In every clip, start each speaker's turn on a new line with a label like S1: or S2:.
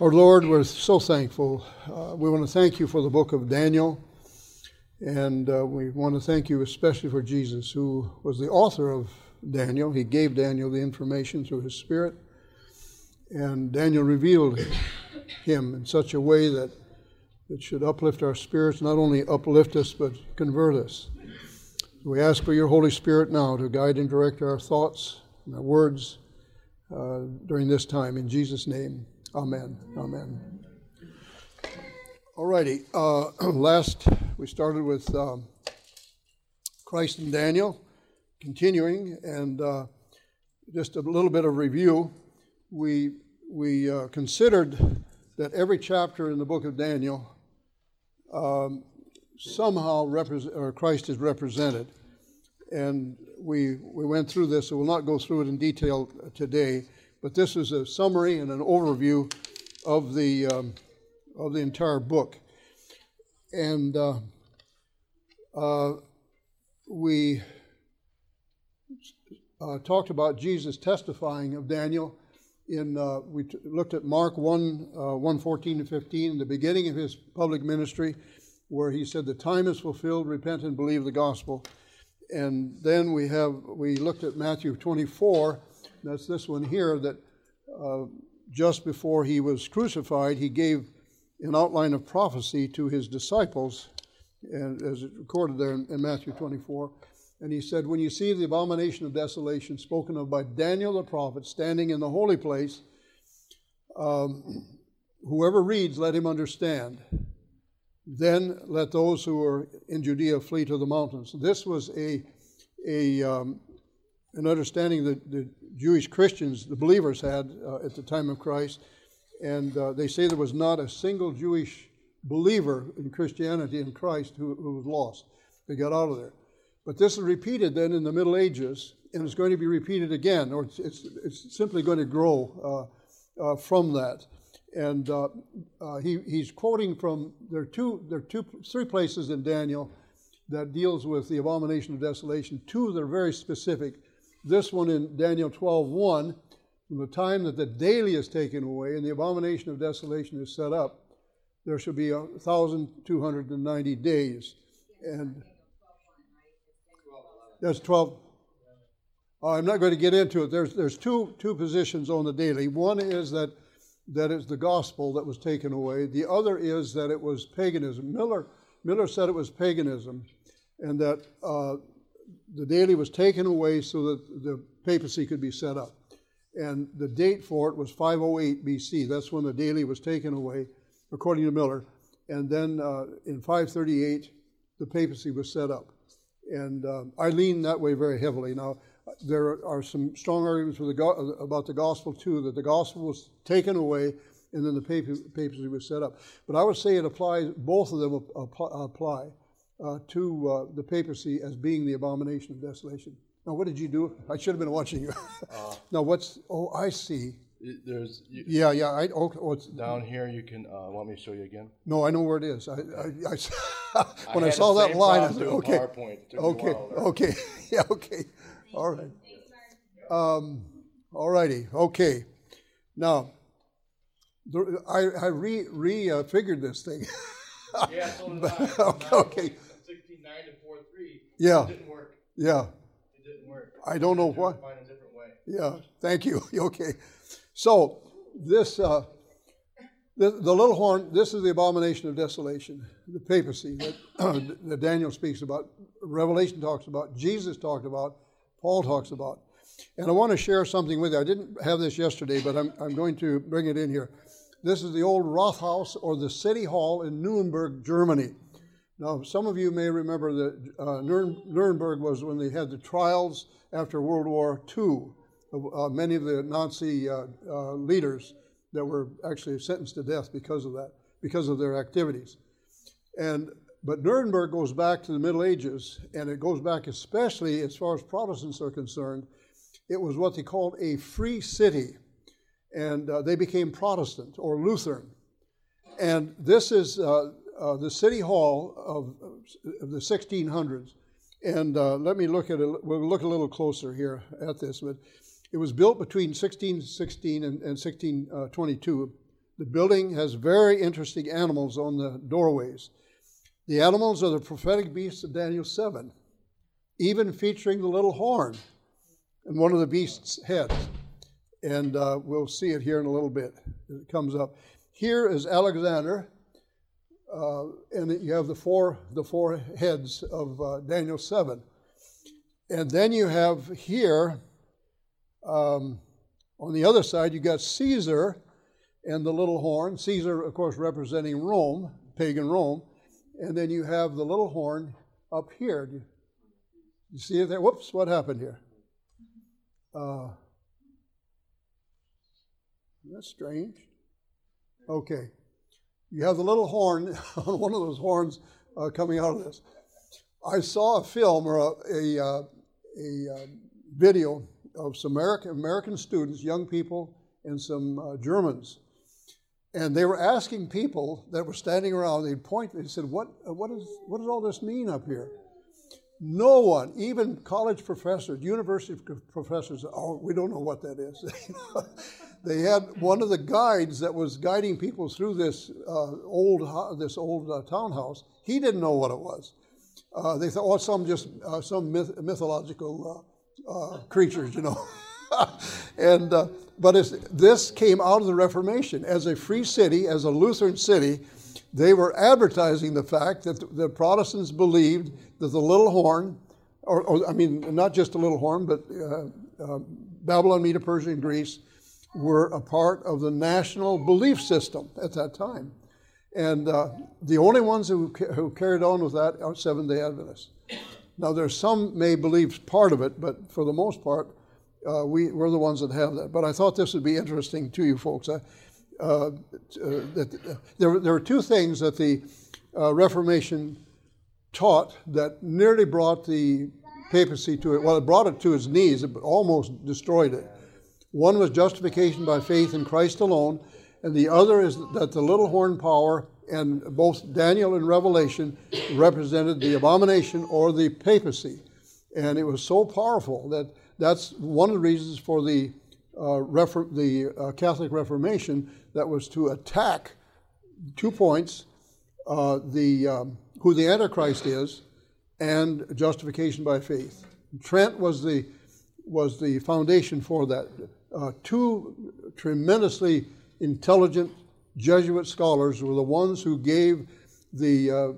S1: Our Lord, we're so thankful. Uh, we want to thank you for the book of Daniel. And uh, we want to thank you especially for Jesus, who was the author of Daniel. He gave Daniel the information through his Spirit. And Daniel revealed him in such a way that it should uplift our spirits, not only uplift us, but convert us. We ask for your Holy Spirit now to guide and direct our thoughts and our words uh, during this time. In Jesus' name. Amen. Amen. All righty. Uh, last, we started with um, Christ and Daniel, continuing, and uh, just a little bit of review. We, we uh, considered that every chapter in the book of Daniel um, somehow Christ is represented. And we, we went through this, so we'll not go through it in detail today. But this is a summary and an overview of the, um, of the entire book. And uh, uh, we uh, talked about Jesus testifying of Daniel. In, uh, we t- looked at Mark 1, uh, 1 14 to 15, in the beginning of his public ministry, where he said, The time is fulfilled, repent and believe the gospel. And then we have we looked at Matthew 24, that's this one here, that uh, just before he was crucified, he gave an outline of prophecy to his disciples, and as it recorded there in, in Matthew 24. And he said, When you see the abomination of desolation spoken of by Daniel the prophet standing in the holy place, um, whoever reads, let him understand. Then let those who are in Judea flee to the mountains. This was a, a um, an understanding that the Jewish Christians, the believers, had uh, at the time of Christ. And uh, they say there was not a single Jewish believer in Christianity in Christ who, who, was lost. They got out of there. But this is repeated then in the Middle Ages, and it's going to be repeated again, or it's, it's, it's simply going to grow uh, uh from that. And uh, uh, he, he's quoting from there are two there are two three places in Daniel that deals with the abomination of desolation. Two that are very specific this one in Daniel 12:1, from the time that the daily is taken away and the abomination of desolation is set up, there shall be a thousand two hundred and ninety days. And that's 12. I'm not going to get into it. There's, there's two, two positions on the daily. One is that, that it's the gospel that was taken away. The other is that it was paganism. Miller, Miller said it was paganism and that uh, the daily was taken away so that the papacy could be set up. And the date for it was 508 BC. That's when the daily was taken away, according to Miller. And then uh, in 538, the papacy was set up. And uh, I lean that way very heavily. Now, there are some strong arguments the go- about the gospel, too, that the gospel was taken away and then the papacy was set up. But I would say it applies, both of them apply uh, to uh, the papacy as being the abomination of desolation. Now, what did you do? I should have been watching you. uh, now, what's? Oh, I see.
S2: There's. You,
S1: yeah, yeah. I oh, oh it's,
S2: down here. You can. Uh, want me to show you again?
S1: No, I know where it is. I, I, I when I, saw that line, I said, okay, okay, okay, yeah, okay, all right. Um, all righty, okay. Now, the, I, I re, re uh, figured this thing.
S2: yeah, so okay,
S1: okay. Yeah. It didn't work. Yeah.
S2: It didn't work.
S1: I don't know what.
S2: Find a different way.
S1: Yeah. Thank you. okay. So this, uh, the, the, little horn. This is the abomination of desolation, the papacy that, that Daniel speaks about. Revelation talks about. Jesus talked about. Paul talks about. And I want to share something with you. I didn't have this yesterday, but I'm, I'm going to bring it in here. This is the old Rathaus or the City Hall in Nuremberg, Germany. Now, some of you may remember that uh, Nuremberg was when they had the trials after World War II uh, many of the Nazi uh, uh, leaders that were actually sentenced to death because of that, because of their activities. And but Nuremberg goes back to the Middle Ages, and it goes back especially as far as Protestants are concerned. It was what they called a free city, and uh, they became Protestant or Lutheran. And this is uh, the City Hall of, of, the 1600s. And uh, let me look at it, we'll look a little closer here at this. But it was built between 1616 and, and 1622. The building has very interesting animals on the doorways. The animals are the prophetic beasts of Daniel 7, even featuring the little horn in one of the beast's heads. And uh, we'll see it here in a little bit. It comes up. Here is Alexander, uh, and you have the four the four heads of uh, Daniel seven, and then you have here um, on the other side you got Caesar and the little horn. Caesar, of course, representing Rome, pagan Rome, and then you have the little horn up here. You, you see it there? Whoops! What happened here? Uh, that's strange. Okay. You have the little horn on one of those horns uh, coming out of this. I saw a film or a, a, uh, a uh, video of some American, American students, young people, and some uh, Germans. And they were asking people that were standing around, they'd point, they said, what, what, is, what does all this mean up here? No one, even college professors, university professors, oh, we don't know what that is. they had one of the guides that was guiding people through this uh, old this old uh, townhouse. He didn't know what it was. Uh, they thought, oh, some just uh, some myth- mythological uh, uh, creatures, you know. and but this came out of the Reformation as a free city, as a Lutheran city they were advertising the fact that the Protestants believed that the little horn, or, or I mean, not just the little horn, but Babylon, Medo Persia, and Greece were a part of the national belief system at that time. And uh, the only ones who, who carried on with that are Seventh day Adventists. Now, there's some may believe part of it, but for the most part, uh, we, we're the ones that have that. But I thought this would be interesting to you folks. I, uh, uh, that uh, there, there were two things that the Reformation taught that nearly brought the papacy to it. Well, it brought it to its knees. It almost destroyed it. One was justification by faith in Christ alone, and the other is that the little horn power and both Daniel and Revelation represented the abomination or the papacy. And it was so powerful that that's one of the reasons for the, uh, the uh, Catholic Reformation that was to attack two points uh, the, um, who the Antichrist is and justification by faith. Trent was the, was the foundation for that. Uh, two tremendously intelligent Jesuit scholars were the ones who gave the uh,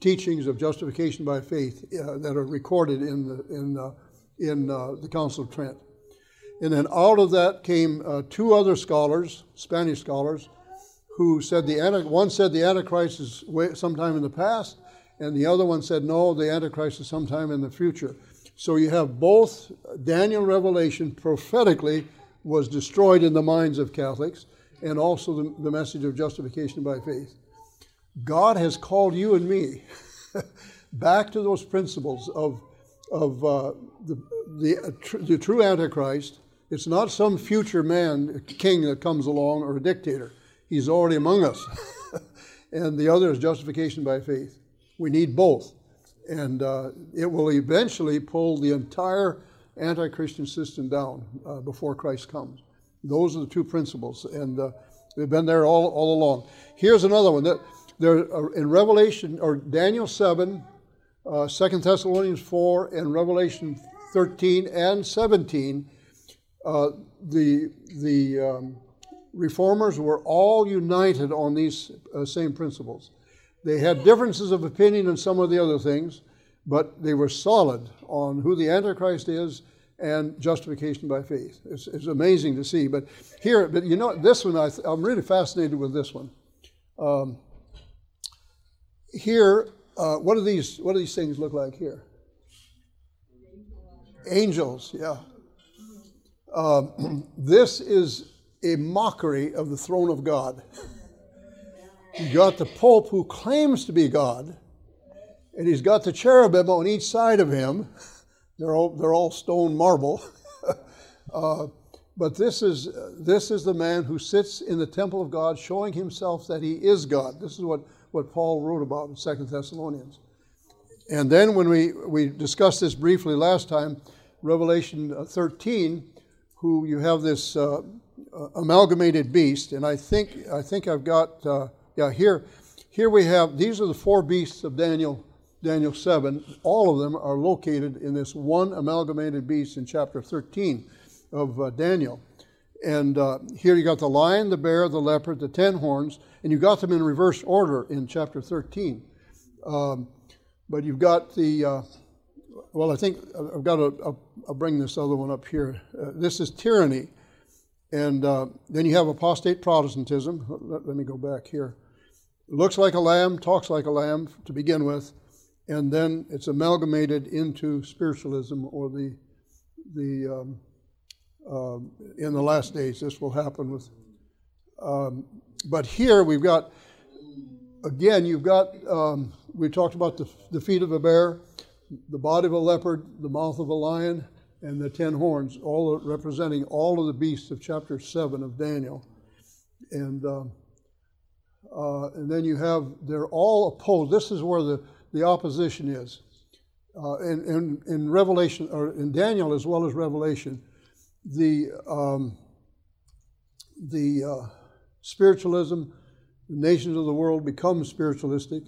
S1: teachings of justification by faith uh, that are recorded in the, in, uh, in uh, the Council of Trent. And then out of that came uh, two other scholars, Spanish scholars, who said the one said the Antichrist is sometime in the past, and the other one said no, the Antichrist is sometime in the future. So you have both Daniel Revelation prophetically was destroyed in the minds of Catholics, and also the, the message of justification by faith. God has called you and me back to those principles of, of uh, the, the, uh, tr- the true Antichrist it's not some future man, king that comes along or a dictator. He's already among us. and the other is justification by faith. We need both. And uh, it will eventually pull the entire anti Christian system down uh, before Christ comes. Those are the two principles. And uh, they've been there all, all along. Here's another one that there uh, in Revelation or Daniel 7, uh, 2 Thessalonians 4, and Revelation 13 and 17 uh, the the um, reformers were all united on these uh, same principles. They had differences of opinion on some of the other things, but they were solid on who the Antichrist is and justification by faith. It's, it's amazing to see. But here, but you know, this one I am really fascinated with this one. Um, here, uh, what do these what do these things look like here? Angels, yeah. Um, this is a mockery of the throne of God. You got the Pope who claims to be God, and he's got the cherubim on each side of him. They're all, they're all stone marble. uh, but this is, this is the man who sits in the temple of God, showing himself that he is God. This is what, what Paul wrote about in Second Thessalonians. And then when we, we discussed this briefly last time, Revelation 13, who you have this uh, uh, amalgamated beast, and I think I think I've got uh, yeah here here we have these are the four beasts of Daniel Daniel seven. All of them are located in this one amalgamated beast in chapter thirteen of uh, Daniel. And uh, here you got the lion, the bear, the leopard, the ten horns, and you got them in reverse order in chapter thirteen. Um, but you've got the uh, well, I think I've got to I'll bring this other one up here. Uh, this is tyranny. And uh, then you have apostate Protestantism. Let, let, me go back here. Looks like a lamb, talks like a lamb to begin with, and then it's amalgamated into spiritualism or the the um, uh, in the last days. This will happen with. Um, but here we've got again. You've got um, we talked about the, the feet of a bear, the body of a leopard, the mouth of a lion, and the ten horns, all representing all of the beasts of chapter seven of Daniel. And uh, uh, and then you have they're all opposed. This is where the, the opposition is. Uh, in, in, in Revelation or in Daniel as well as Revelation, the um, the uh, spiritualism, the nations of the world become spiritualistic,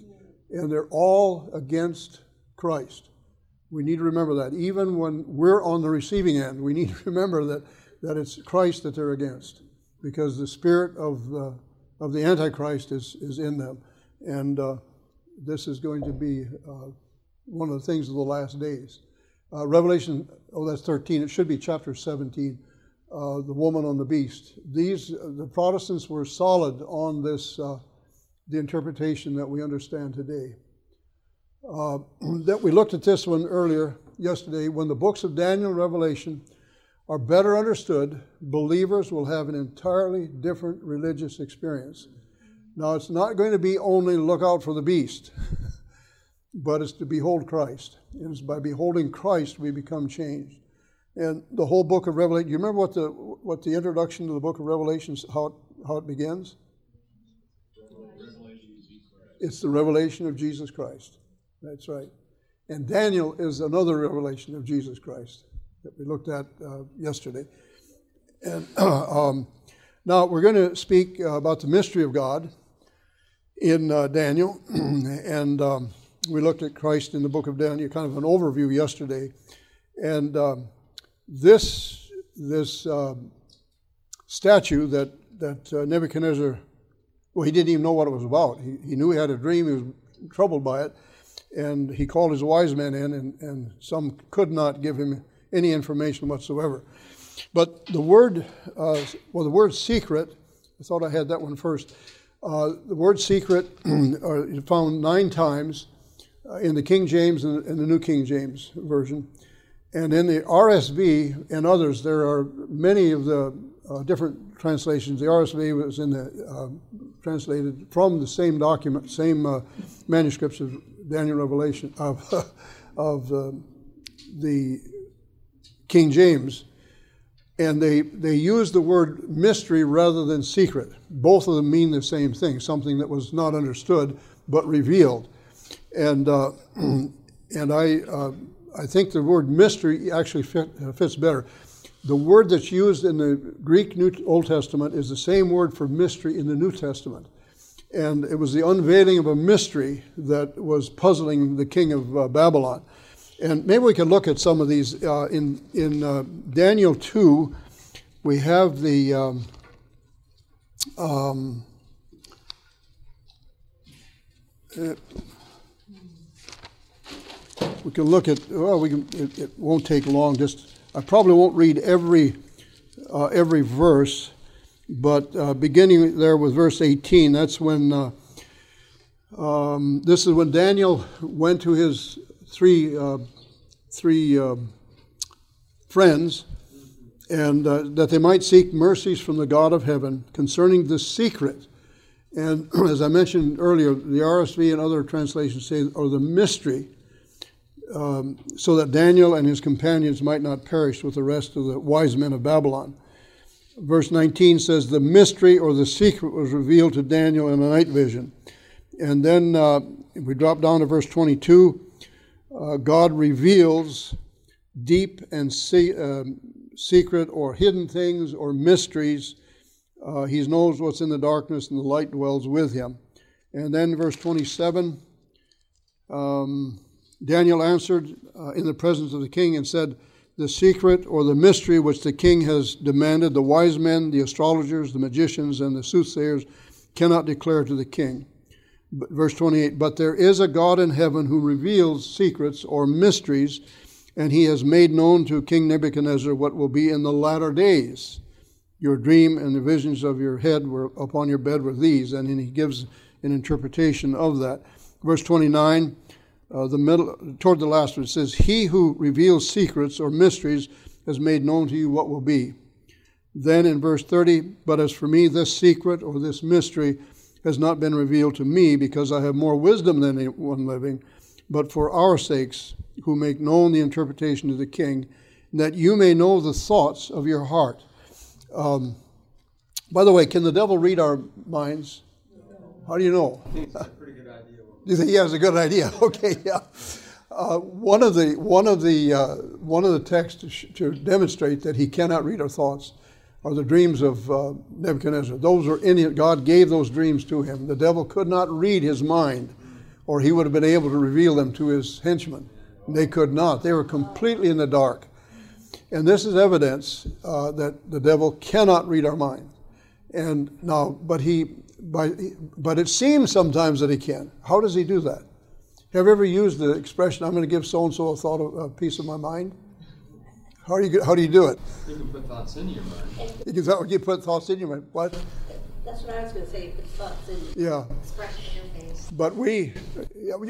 S1: and they're all against Christ. We need to remember that. Even when we're on the receiving end, we need to remember that, that it's Christ that they're against because the spirit of the, of the Antichrist is, is in them. And uh, this is going to be uh, one of the things of the last days. Uh, Revelation, oh, that's 13. It should be chapter 17. Uh, the woman on the beast. These, the Protestants were solid on this, uh, the interpretation that we understand today. Uh, that we looked at this one earlier yesterday. When the books of Daniel and Revelation are better understood, believers will have an entirely different religious experience. Now, it's not going to be only look out for the beast, but it's to behold Christ. And it's by beholding Christ we become changed. And the whole book of Revelation, you remember what the, what the introduction to the book of Revelation, how it, how it begins? It's the revelation of Jesus Christ. That's right. And Daniel is another revelation of Jesus Christ that we looked at uh, yesterday. And um, now we're going to speak uh, about the mystery of God in uh, Daniel. and um, we looked at Christ in the book of Daniel, kind of an overview yesterday. And um, this, this um, statue that, that uh, Nebuchadnezzar, well, he didn't even know what it was about. He, he knew he had a dream, he was troubled by it and he called his wise men in, and, and some could not give him any information whatsoever. But the word, uh, well, the word secret, I thought I had that one first. Uh, the word secret is found nine times uh, in the King James and, the New King James Version. And in the RSV and others, there are many of the uh, different translations. The RSV was in the uh, translated from the same document, same uh, manuscripts of Daniel Revelation of of uh, the King James, and they they use the word mystery rather than secret. Both of them mean the same thing, something that was not understood but revealed, and uh, and I uh, I think the word mystery actually fit, uh, fits better. The word that's used in the Greek New Old Testament is the same word for mystery in the New Testament and it was the unveiling of a mystery that was puzzling the king of uh, Babylon. And maybe we can look at some of these. Uh, in in uh, Daniel 2, we have the. Um, um, uh, we can look at, well, we can, it, it, won't take long. Just I probably won't read every uh, every verse, but uh, beginning there with verse 18, that's when uh, um, this is when Daniel went to his three uh, three um, friends, and uh, that they might seek mercies from the God of heaven concerning the secret. And as I mentioned earlier, the RSV and other translations say, or the mystery, um, so that Daniel and his companions might not perish with the rest of the wise men of Babylon verse 19 says, The mystery or the secret was revealed to Daniel in a night vision. And then uh, we drop down to verse 22. Uh, God reveals deep and se- uh, secret or hidden things or mysteries Uh, he knows what's in the darkness, and the light dwells with him. And then verse 27 um, Daniel answered uh, in the presence of the king and said, The secret or the mystery which the king has demanded, the wise men, the astrologers, the magicians, and the soothsayers cannot declare to the king. Verse 28 But there is a God in heaven who reveals secrets or mysteries, and he has made known to King Nebuchadnezzar what will be in the latter days. Your dream and the visions of your head were upon your bed were these, and then he gives an interpretation of that. Verse 29, uh, the middle, toward the last one, it says, He who reveals secrets or mysteries has made known to you what will be. Then in verse 30, but as for me, this secret or this mystery has not been revealed to me because I have more wisdom than anyone living, but for our sakes, who make known the interpretation to the king, that you may know the thoughts of your heart. Um, by the way, can the devil read our minds? How do you know? Do you think he has a good idea? Okay, yeah. Uh, one of the one of the uh, one of the texts to, sh- to, demonstrate that he cannot read our thoughts are the dreams of uh, Nebuchadnezzar. Those are in God gave those dreams to him. The devil could not read his mind, or he would have been able to reveal them to his henchmen. They could not. They were completely in the dark. And this is evidence uh, that the devil cannot read our mind. And now, but he, by, but it seems sometimes that he can. How does he do that? Have you ever used the expression, I'm going to give so and so a thought, a piece of my mind? How do you, how do you do it?
S3: You can put thoughts in your mind.
S1: You can you put thoughts in your mind. What?
S4: That's what I was going to say. Put thoughts in.
S1: Yeah.
S4: Expression in your face.
S1: But we,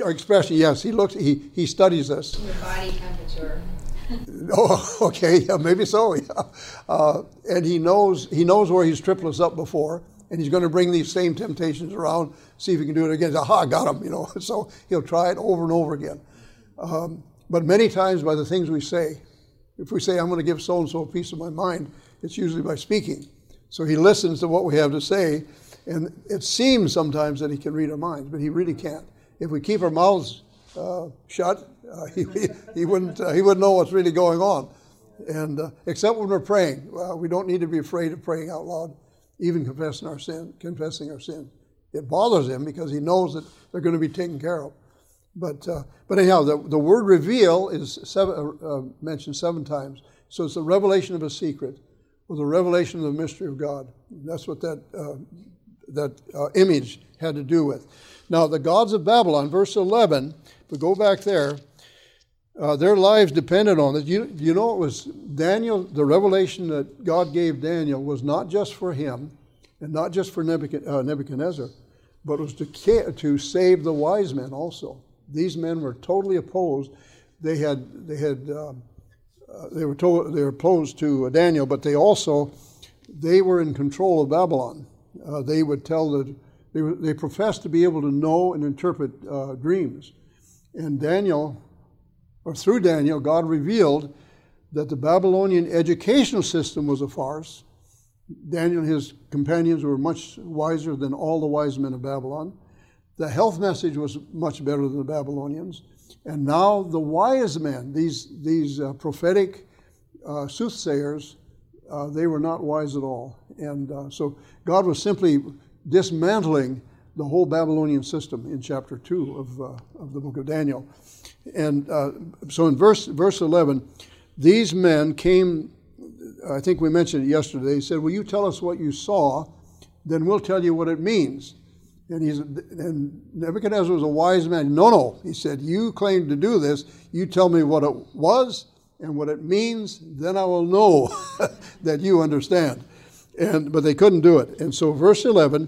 S1: our expression, yes, he looks, he, he studies this.
S4: Your body temperature.
S1: oh, okay, yeah, maybe so. Yeah. Uh, and he knows he knows where he's tripped us up before, and he's going to bring these same temptations around, see if he can do it again. Aha, got him, you know. So he'll try it over and over again. Um, but many times by the things we say, if we say, I'm going to give so and so a piece of my mind, it's usually by speaking. So he listens to what we have to say, and it seems sometimes that he can read our minds, but he really can't. If we keep our mouths uh, shut, uh, he, he, wouldn't, uh, he wouldn't know what's really going on. And uh, except when we're praying, we don't need to be afraid of praying out loud, even confessing our sin, confessing our sin. It bothers him because he knows that they're going to be taken care of. But, uh, but anyhow, the, the word reveal is seven, uh, mentioned seven times. So it's the revelation of a secret or the revelation of the mystery of God. That's what that, uh, that uh, image had to do with. Now, the gods of Babylon, verse 11, if we go back there, uh, their lives depended on it. You, you know, it was Daniel, the revelation that God gave Daniel was not just for him and not just for uh, Nebuchadnezzar, but was to, to save the wise men also. These men were totally opposed. They had, they had, um, uh, they were told, they were opposed to Daniel, but they also, they were in control of Babylon. Uh, they would tell the, they, they professed to be able to know and interpret uh, dreams. And Daniel or through Daniel, God revealed that the Babylonian educational system was a farce. Daniel and his companions were much wiser than all the wise men of Babylon. The health message was much better than the Babylonians. And now the wise men, these, these uh, prophetic uh, soothsayers, uh, they were not wise at all. And uh, so God was simply dismantling the whole Babylonian system in chapter 2 of, uh, of the book of Daniel. And uh, so in verse, verse 11, these men came, I think we mentioned it yesterday, he said, Will you tell us what you saw? Then we'll tell you what it means. And, he's, and Nebuchadnezzar was a wise man. No, no, he said, You claim to do this. You tell me what it was and what it means, then I will know that you understand. And, but they couldn't do it. And so, verse 11,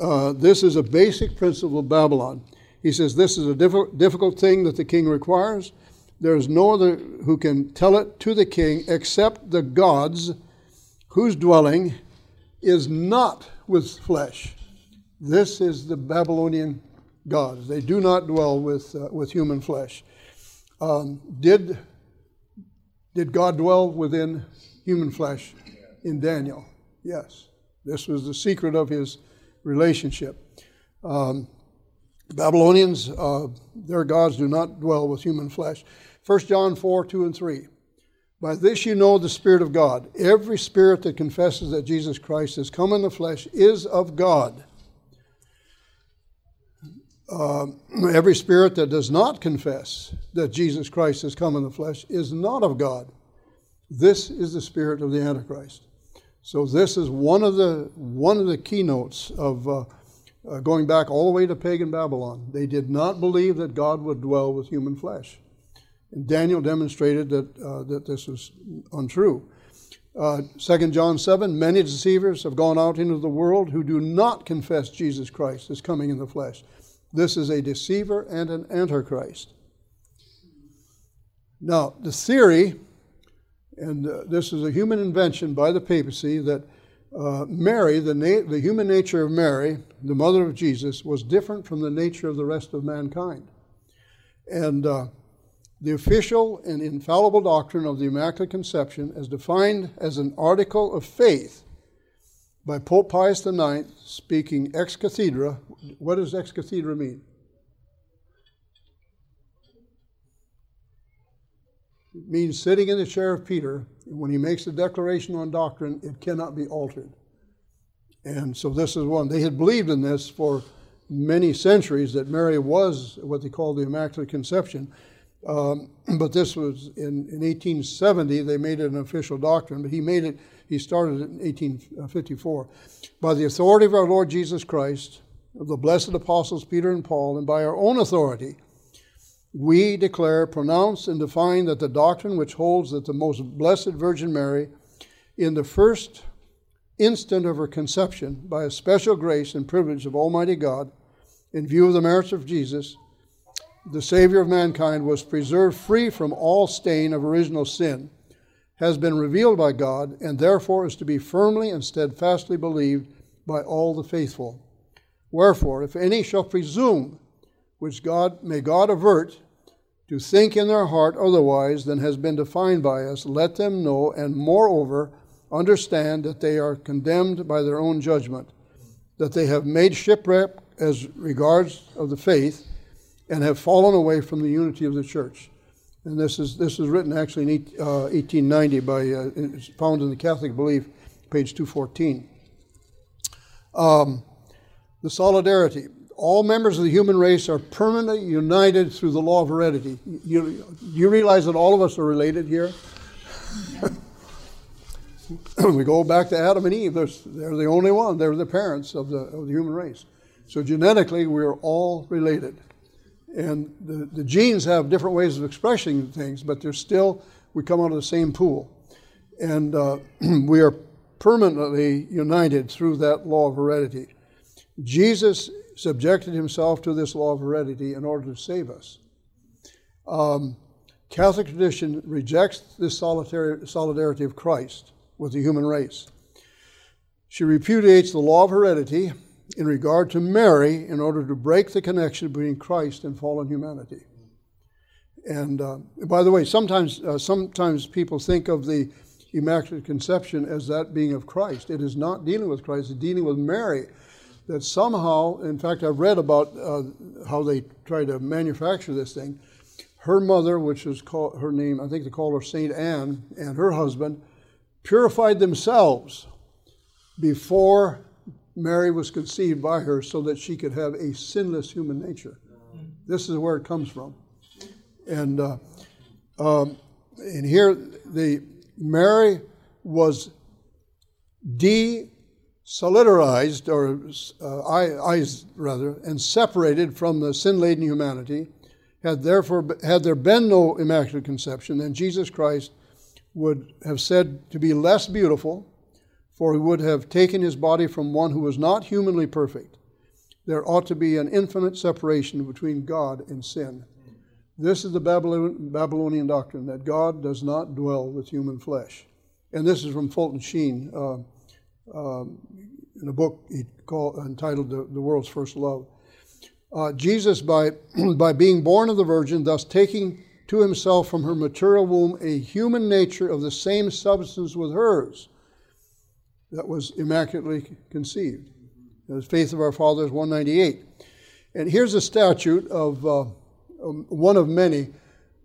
S1: uh, this is a basic principle of Babylon. He says, This is a diff- difficult thing that the king requires. There is no other who can tell it to the king except the gods whose dwelling is not with flesh. This is the Babylonian gods. They do not dwell with, uh, with human flesh. Um, did, did God dwell within human flesh in Daniel? Yes. This was the secret of his relationship. Um, Babylonians, uh, their gods do not dwell with human flesh. 1 John 4 2 and 3. By this you know the Spirit of God. Every spirit that confesses that Jesus Christ has come in the flesh is of God. Uh, every spirit that does not confess that Jesus Christ has come in the flesh is not of God. This is the spirit of the Antichrist. So this is one of the one of the keynotes of uh, uh, going back all the way to pagan Babylon. They did not believe that God would dwell with human flesh. And Daniel demonstrated that, uh, that this was untrue. Uh, 2 John 7 Many deceivers have gone out into the world who do not confess Jesus Christ as coming in the flesh. This is a deceiver and an antichrist. Now, the theory, and uh, this is a human invention by the papacy, that uh, Mary, the, na- the human nature of Mary, the mother of Jesus, was different from the nature of the rest of mankind. And uh, the official and infallible doctrine of the Immaculate Conception, as defined as an article of faith by Pope Pius IX, speaking ex cathedra. What does ex cathedra mean? It means sitting in the chair of Peter. When he makes a declaration on doctrine, it cannot be altered. And so this is one. They had believed in this for many centuries that Mary was what they called the Immaculate Conception. Um, but this was in, in 1870, they made it an official doctrine, but he made it, he started in 1854. By the authority of our Lord Jesus Christ, of the blessed apostles Peter and Paul, and by our own authority, we declare, pronounce, and define that the doctrine which holds that the most blessed Virgin Mary, in the first instant of her conception, by a special grace and privilege of Almighty God, in view of the merits of Jesus, the Savior of mankind, was preserved free from all stain of original sin, has been revealed by God, and therefore is to be firmly and steadfastly believed by all the faithful. Wherefore, if any shall presume, which God may God avert, to think in their heart otherwise than has been defined by us, let them know, and moreover, understand that they are condemned by their own judgment, that they have made shipwreck as regards of the faith, and have fallen away from the unity of the church. And this is this is written actually in uh, 1890 by uh, it's found in the Catholic Belief, page 214. Um, the solidarity. All members of the human race are permanently united through the law of heredity. You, you realize that all of us are related here? we go back to Adam and Eve. They're, they're, the only one. They're the parents of the, of the human race. So genetically, we're all related. And the, the genes have different ways of expressing things, but they're still, we come out of the same pool. And uh, we are permanently united through that law of heredity. Jesus subjected himself to this law of heredity in order to save us. Um, Catholic tradition rejects this solidarity of Christ with the human race. She repudiates the law of heredity in regard to Mary in order to break the connection between Christ and fallen humanity. And uh, by the way, sometimes, uh, sometimes people think of the Immaculate Conception as that being of Christ. It is not dealing with Christ, it's dealing with Mary. That somehow, in fact, I've read about uh, how they try to manufacture this thing. Her mother, which was called her name, I think they call her Saint Anne, and her husband purified themselves before Mary was conceived by her so that she could have a sinless human nature. This is where it comes from. And, uh, um, and here, the Mary was desolidarized, or uh, eyes rather, and separated from the sin-laden humanity. Had therefore had there been no immaculate conception, then Jesus Christ would have said to be less beautiful for he would have taken his body from one who was not humanly perfect. There ought to be an infinite separation between God and sin. This is the Babylonian doctrine that God does not dwell with human flesh. And this is from Fulton Sheen uh, uh, in a book he called, entitled the, the World's First Love. Uh, Jesus, by, by being born of the Virgin, thus taking to himself from her material womb a human nature of the same substance with hers, that was immaculately conceived. The Faith of Our Fathers 198. And here's a statute of uh, um, one of many,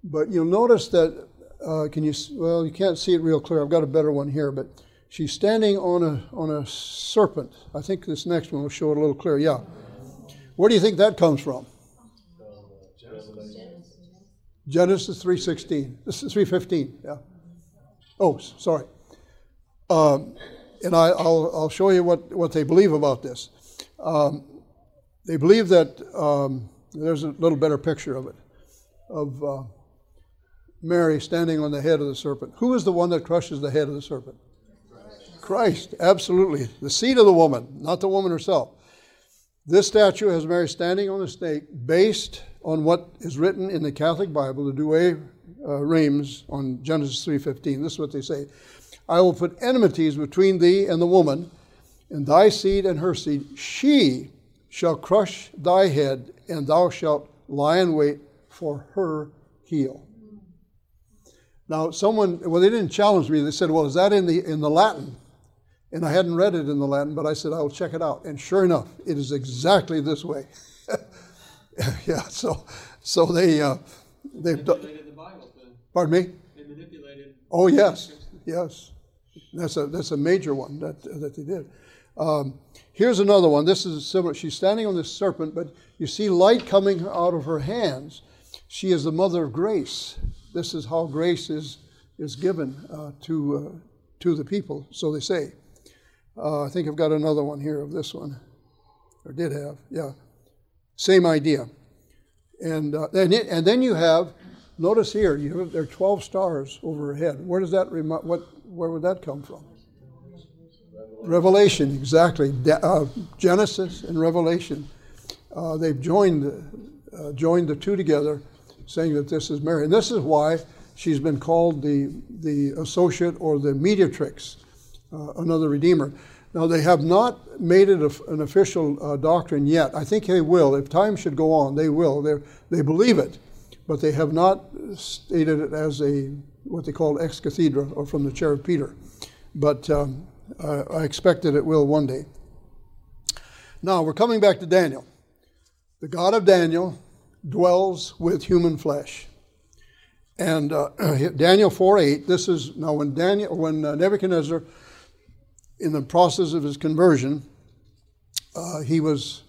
S1: but you'll notice that uh, can you, well, you can't see it real clear. I've got a better one here, but she's standing on a, on a serpent. I think this next one will show it a little clearer. Yeah. Where do you think that comes from? Genesis 3.16. This is 3.15, yeah. Oh, sorry. Um, and I, I'll, I'll show you what, what they believe about this. Um, they believe that, um, there's a little better picture of it, of uh, Mary standing on the head of the serpent. Who is the one that crushes the head of the serpent? Christ, absolutely. The seed of the woman, not the woman herself. This statue has Mary standing on the snake based on what is written in the Catholic Bible, the Douay uh, Rheims on Genesis 3.15. This is what they say. I will put enmities between thee and the woman, and thy seed and her seed. She shall crush thy head, and thou shalt lie in wait for her heel. Now, someone, well, they didn't challenge me. They said, well, is that in the, in the Latin? And I hadn't read it in the Latin, but I said, I'll check it out. And sure enough, it is exactly this way. yeah, so, so they, uh, they've done,
S3: Manipulated the Bible then.
S1: pardon me?
S3: They manipulated.
S1: Oh, yes, yes. That's a, that's a major one that, that they did. Um, here's another one. This is similar. She's standing on this serpent, but you see light coming out of her hands. She is the mother of grace. This is how grace is, is given uh, to, uh, to the people, so they say. Uh, I think I've got another one here of this one, or did have, yeah. Same idea. And, uh, and, it, and then you have, notice here, you have, there are 12 stars over her head. Where does that remi- what, where would that come from? Revelation, exactly. De- uh, Genesis and Revelation. Uh, they've joined, uh, joined the two together, saying that this is Mary. And this is why she's been called the, the associate or the mediatrix, uh, another redeemer. Now, they have not made it a, an official uh, doctrine yet. I think they will. If time should go on, they will. They're, they believe it, but they have not stated it as a what they call ex cathedra or from the chair of Peter. But um, I, I expect that it will one day. Now, we're coming back to Daniel. The God of Daniel dwells with human flesh. And uh, Daniel 4 8, this is now when Daniel, when uh, Nebuchadnezzar in the process of his conversion, uh, he was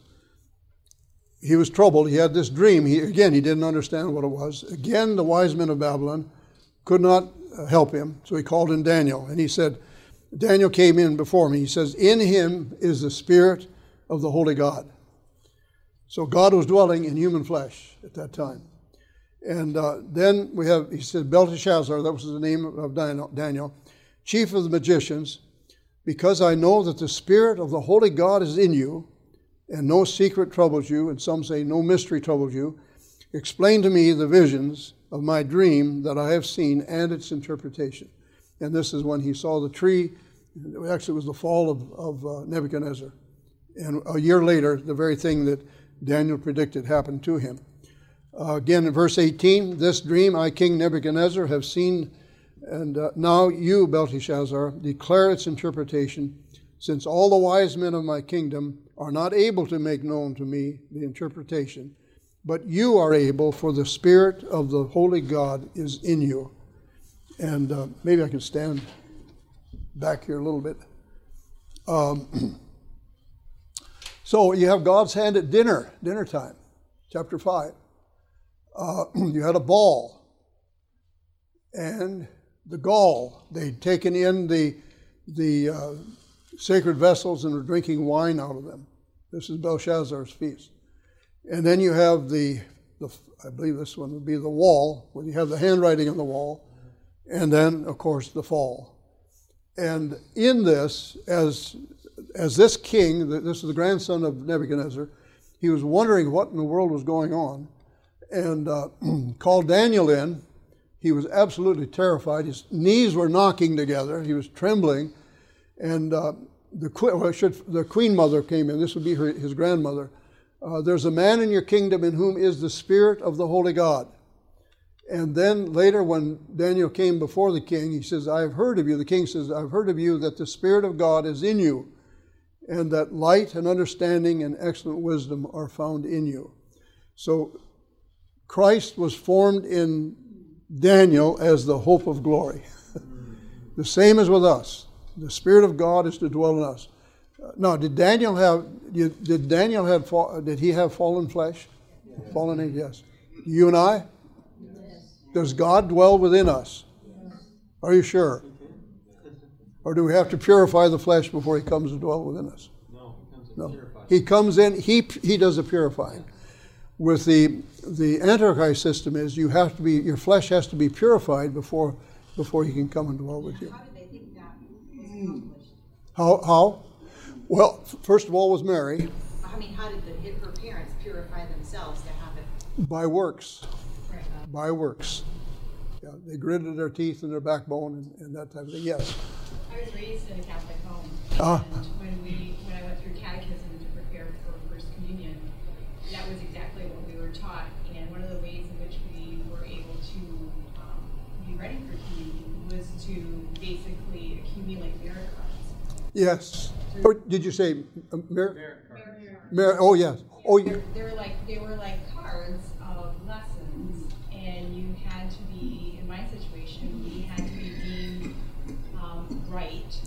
S1: he was troubled. He had this dream. He, again, he didn't understand what it was. Again, the wise men of Babylon could not uh, help him, so he called in Daniel, and he said, Daniel came in before me. He says, "In him is the spirit of the holy God." So God was dwelling in human flesh at that time. And uh, then we have, he said, Belteshazzar, that was the name of Daniel, Daniel, chief of the magicians, because I know that the Spirit of the Holy God is in you, and no secret troubles you, and some say no mystery troubles you. Explain to me the visions of my dream that I have seen and its interpretation. And this is when he saw the tree. Actually, it was the fall of, of uh, Nebuchadnezzar. And a year later, the very thing that Daniel predicted happened to him. Uh, again, in verse 18, this dream I, King Nebuchadnezzar, have seen and uh, now you, Belteshazzar, declare its interpretation, since all the wise men of my kingdom are not able to make known to me the interpretation, but you are able, for the Spirit of the Holy God is in you. And uh, maybe I can stand back here a little bit. Um, so you have God's hand at dinner, dinner time, chapter 5. Uh, you had a ball. And the gall. They'd taken in the, the uh, sacred vessels and were drinking wine out of them. This is Belshazzar's feast. And then you have the, the, I believe this one would be the wall, where you have the handwriting on the wall, and then, of course, the fall. And in this, as, as this king, this is the grandson of Nebuchadnezzar, he was wondering what in the world was going on, and uh, called Daniel in, he was absolutely terrified. His knees were knocking together. He was trembling. And uh, the, well, should, the queen mother came in. This would be her, his grandmother. Uh, There's a man in your kingdom in whom is the Spirit of the Holy God. And then later, when Daniel came before the king, he says, I have heard of you. The king says, I've heard of you that the Spirit of God is in you, and that light and understanding and excellent wisdom are found in you. So Christ was formed in Daniel as the hope of glory. the same as with us. The Spirit of God is to dwell in us. Now, did Daniel have? Did Daniel have? Did he have fallen flesh? Yes. Fallen, yes. You and I. Yes. Does God dwell within us? Yes. Are you sure? Or do we have to purify the flesh before He comes to dwell within us?
S3: No, He comes,
S1: no. He comes in. He He does the purifying. With the the Antichrist system is you have to be your flesh has to be purified before before He can come and dwell with you.
S4: How did they think that was
S1: How how? Well, first of all, was Mary.
S4: I mean, how did the, her parents purify themselves to have it?
S1: By works. Right. By works. Yeah, they gritted their teeth and their backbone and, and that type of thing. Yes.
S5: I was raised in a Catholic home, uh, and when we when I went through catechism to prepare for First Communion, that was exactly what we were taught. And one of the ways in which we were able to um, be ready for communion was to basically accumulate cards.
S1: Yes. Or did you say uh, merit?
S5: Merit
S1: Oh yes. Oh
S5: yeah. They were like they were like cards of lessons, and you had to be. In my situation, we had to be deemed um, right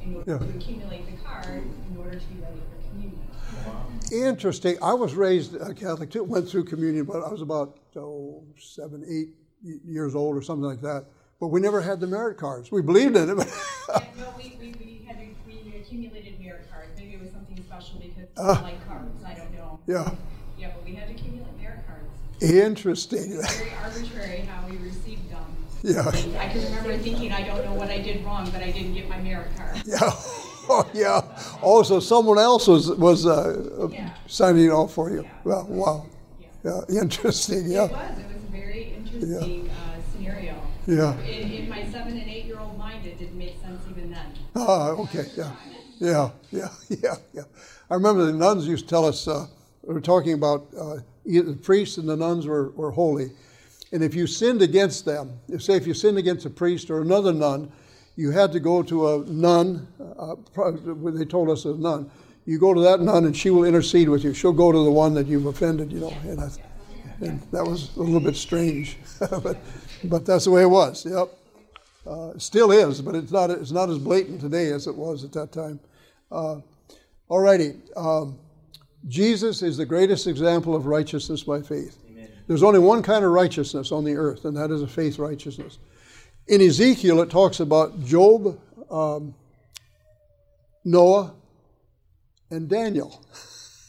S5: in order yeah. to accumulate the card in order to be ready for communion. Wow.
S1: Interesting. I was raised a Catholic too. Went through communion, but I was about oh, seven, eight years old or something like that. But we never had the merit cards. We believed in it.
S5: yeah, no, we had to, we accumulated merit cards. Maybe it was something special because uh, like cards. I don't know.
S1: Yeah.
S5: Yeah, but we had to accumulate merit cards.
S1: Interesting.
S5: It's very arbitrary how we received them.
S1: Yeah.
S5: I can remember thinking, I don't know what I did wrong, but I didn't get my merit card.
S1: Yeah. Oh, yeah. Also, someone else was was uh, yeah. signing off for you. Yeah. Well, wow. Yeah. yeah. Interesting. Yeah.
S5: It was. It was a very interesting uh, scenario.
S1: Yeah.
S5: In, in, my seven and eight year old mind, it didn't make sense even then.
S1: Ah, okay. Yeah. Yeah. Yeah. Yeah. Yeah. I remember the nuns used to tell us. Uh, we were talking about uh, the priests and the nuns were, were holy and if you sinned against them, say if you sinned against a priest or another nun, you had to go to a nun, uh, they told us a nun, you go to that nun and she will intercede with you. She'll go to the one that you've offended, you know. And, I, and that was a little bit strange, but, but that's the way it was. Yep. Uh, still is, but it's not, it's not as blatant today as it was at that time. Uh, alrighty. Um, Jesus is the greatest example of righteousness by faith. There's only one kind of righteousness on the earth, and that is a faith righteousness. In Ezekiel, it talks about Job, um, Noah, and Daniel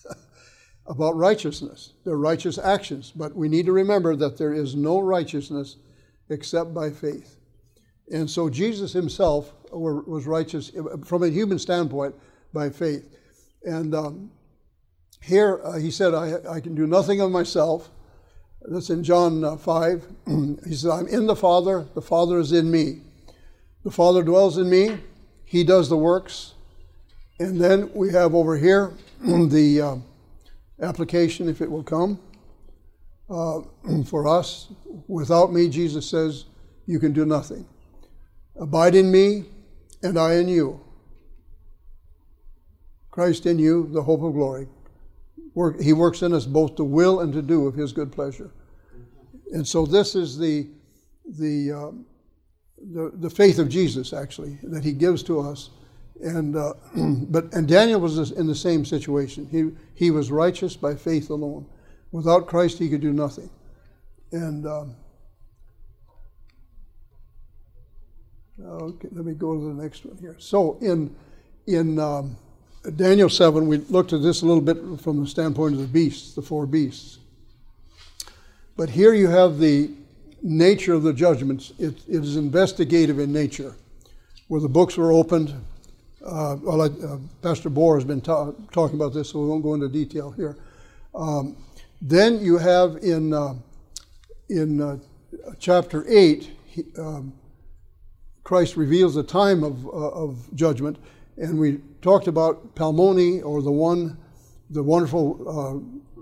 S1: about righteousness, their righteous actions. But we need to remember that there is no righteousness except by faith. And so Jesus himself was righteous from a human standpoint by faith. And um, here uh, he said, I, I can do nothing of myself. That's in John uh, 5. he says, I'm in the Father, the Father is in me. The Father dwells in me, He does the works. And then we have over here the uh, application, if it will come, uh, for us. Without me, Jesus says, you can do nothing. Abide in me, and I in you. Christ in you, the hope of glory. Work, he works in us both to will and to do of His good pleasure. And so this is the, the, um, the, the, faith of Jesus, actually, that He gives to us. And, uh, but, and Daniel was in the same situation. He, he was righteous by faith alone. Without Christ, he could do nothing. And um, okay, let me go to the next one here. So in, in um, Daniel 7, we looked at this a little bit from the standpoint of the beasts, the four beasts. But here you have the nature of the judgments. it, it is investigative in nature, where the books were opened. Uh, well, uh, Pastor Bohr has been ta- talking about this, so we won't go into detail here. Um, then you have in, uh, in uh, chapter 8, he, um, Christ reveals the time of, uh, of judgment and we talked about Palmoni or the one, the wonderful, uh,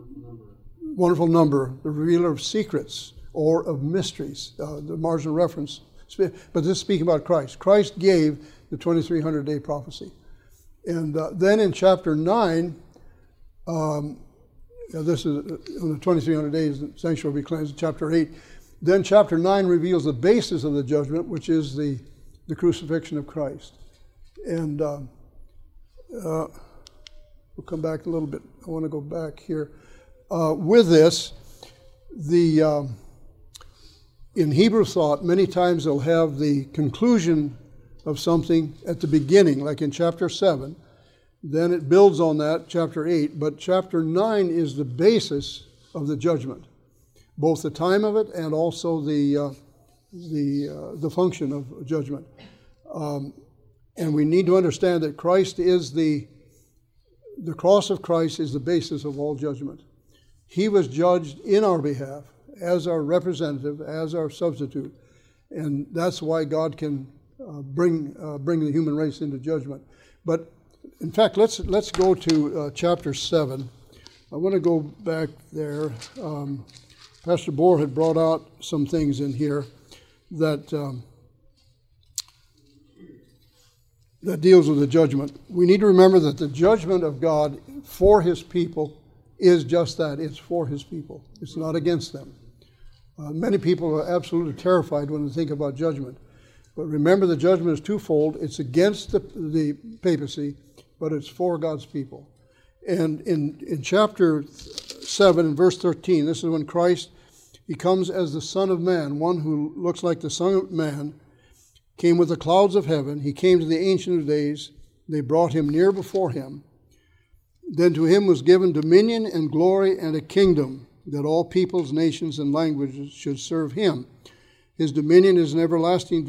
S1: wonderful number, the revealer of secrets or of mysteries, uh, the marginal reference. But this is speaking about Christ. Christ gave the 2300 day prophecy. And uh, then in chapter 9, um, this is uh, on the 2300 days, the sanctuary will be cleansed. Chapter 8, Then chapter 9 reveals the basis of the judgment, which is the, the crucifixion of Christ. And uh, uh, we'll come back a little bit. I want to go back here. Uh, with this, the um, in Hebrew thought, many times they'll have the conclusion of something at the beginning, like in chapter 7. Then it builds on that, chapter 8. But chapter 9 is the basis of the judgment, both the time of it and also the, uh, the, uh, the function of judgment. Um, and we need to understand that Christ is the, the cross of Christ is the basis of all judgment. He was judged in our behalf as our representative, as our substitute. And that's why God can uh, bring, uh, bring the human race into judgment. But in fact, let's, let's go to uh, chapter 7. I want to go back there. Um, Pastor Bohr had brought out some things in here that, um, that deals with the judgment. We need to remember that the judgment of God for his people is just that it's for his people, it's not against them. Uh, many people are absolutely terrified when they think about judgment. But remember, the judgment is twofold it's against the, the papacy, but it's for God's people. And in, in chapter 7 and verse 13, this is when Christ he comes as the Son of Man, one who looks like the Son of Man, came with the clouds of heaven. He came to the Ancient of Days. They brought him near before him. Then to him was given dominion and glory and a kingdom that all peoples, nations, and languages should serve him. His dominion is an everlasting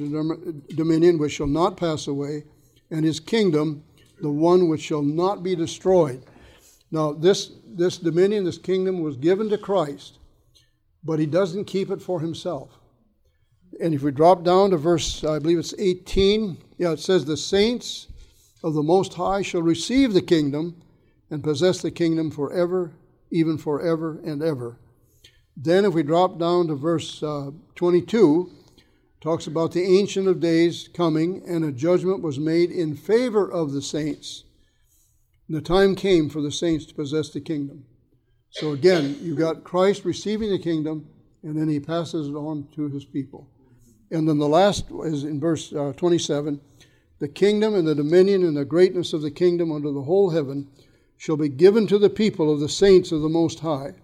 S1: dominion which shall not pass away, and his kingdom the one which shall not be destroyed. Now, this, this dominion, this kingdom was given to Christ, but he doesn't keep it for himself. And if we drop down to verse, I believe it's 18, yeah, it says, The saints of the Most High shall receive the kingdom and possess the kingdom forever even forever and ever. Then, if we drop down to verse uh, 22, talks about the Ancient of Days coming, and a judgment was made in favor of the saints. And the time came for the saints to possess the kingdom. So again, you've got Christ receiving the kingdom, and then he passes it on to his people. And then the last is in verse uh, 27 the kingdom and the dominion and the greatness of the kingdom under the whole heaven shall be given to the people of the saints of the Most High.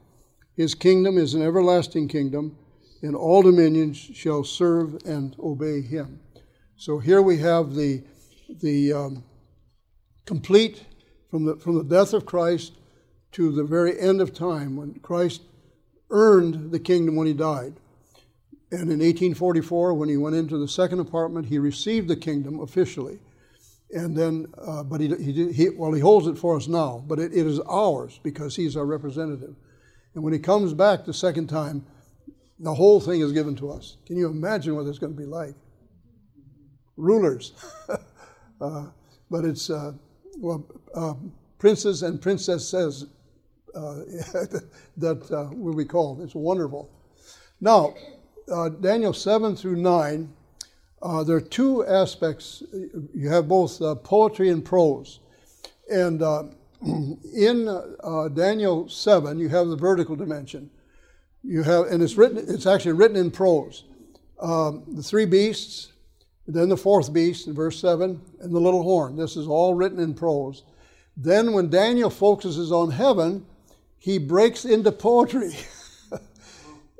S1: His kingdom is an everlasting kingdom, and all dominions shall serve and obey him. So here we have the, the um, complete, from the, from the death of Christ to the very end of time, when Christ earned the kingdom when he died. And in 1844, when he went into the second apartment, he received the kingdom officially and then, uh, but he, he, he, well, he holds it for us now, but it, it is ours because he's our representative. And when he comes back the second time, the whole thing is given to us. Can you imagine what it's going to be like? Rulers. uh, but it's, uh, well, uh, princes and princesses uh, that uh, will be called. It's wonderful. Now, Daniel 7 through 9 uh, there are two aspects. You have both uh, poetry and prose. And uh, in uh, Daniel 7, you have the vertical dimension. You have, and it's written, it's actually written in prose. Um, the three beasts, then the fourth beast in verse 7, and the little horn. This is all written in prose. Then, when Daniel focuses on heaven, he breaks into poetry.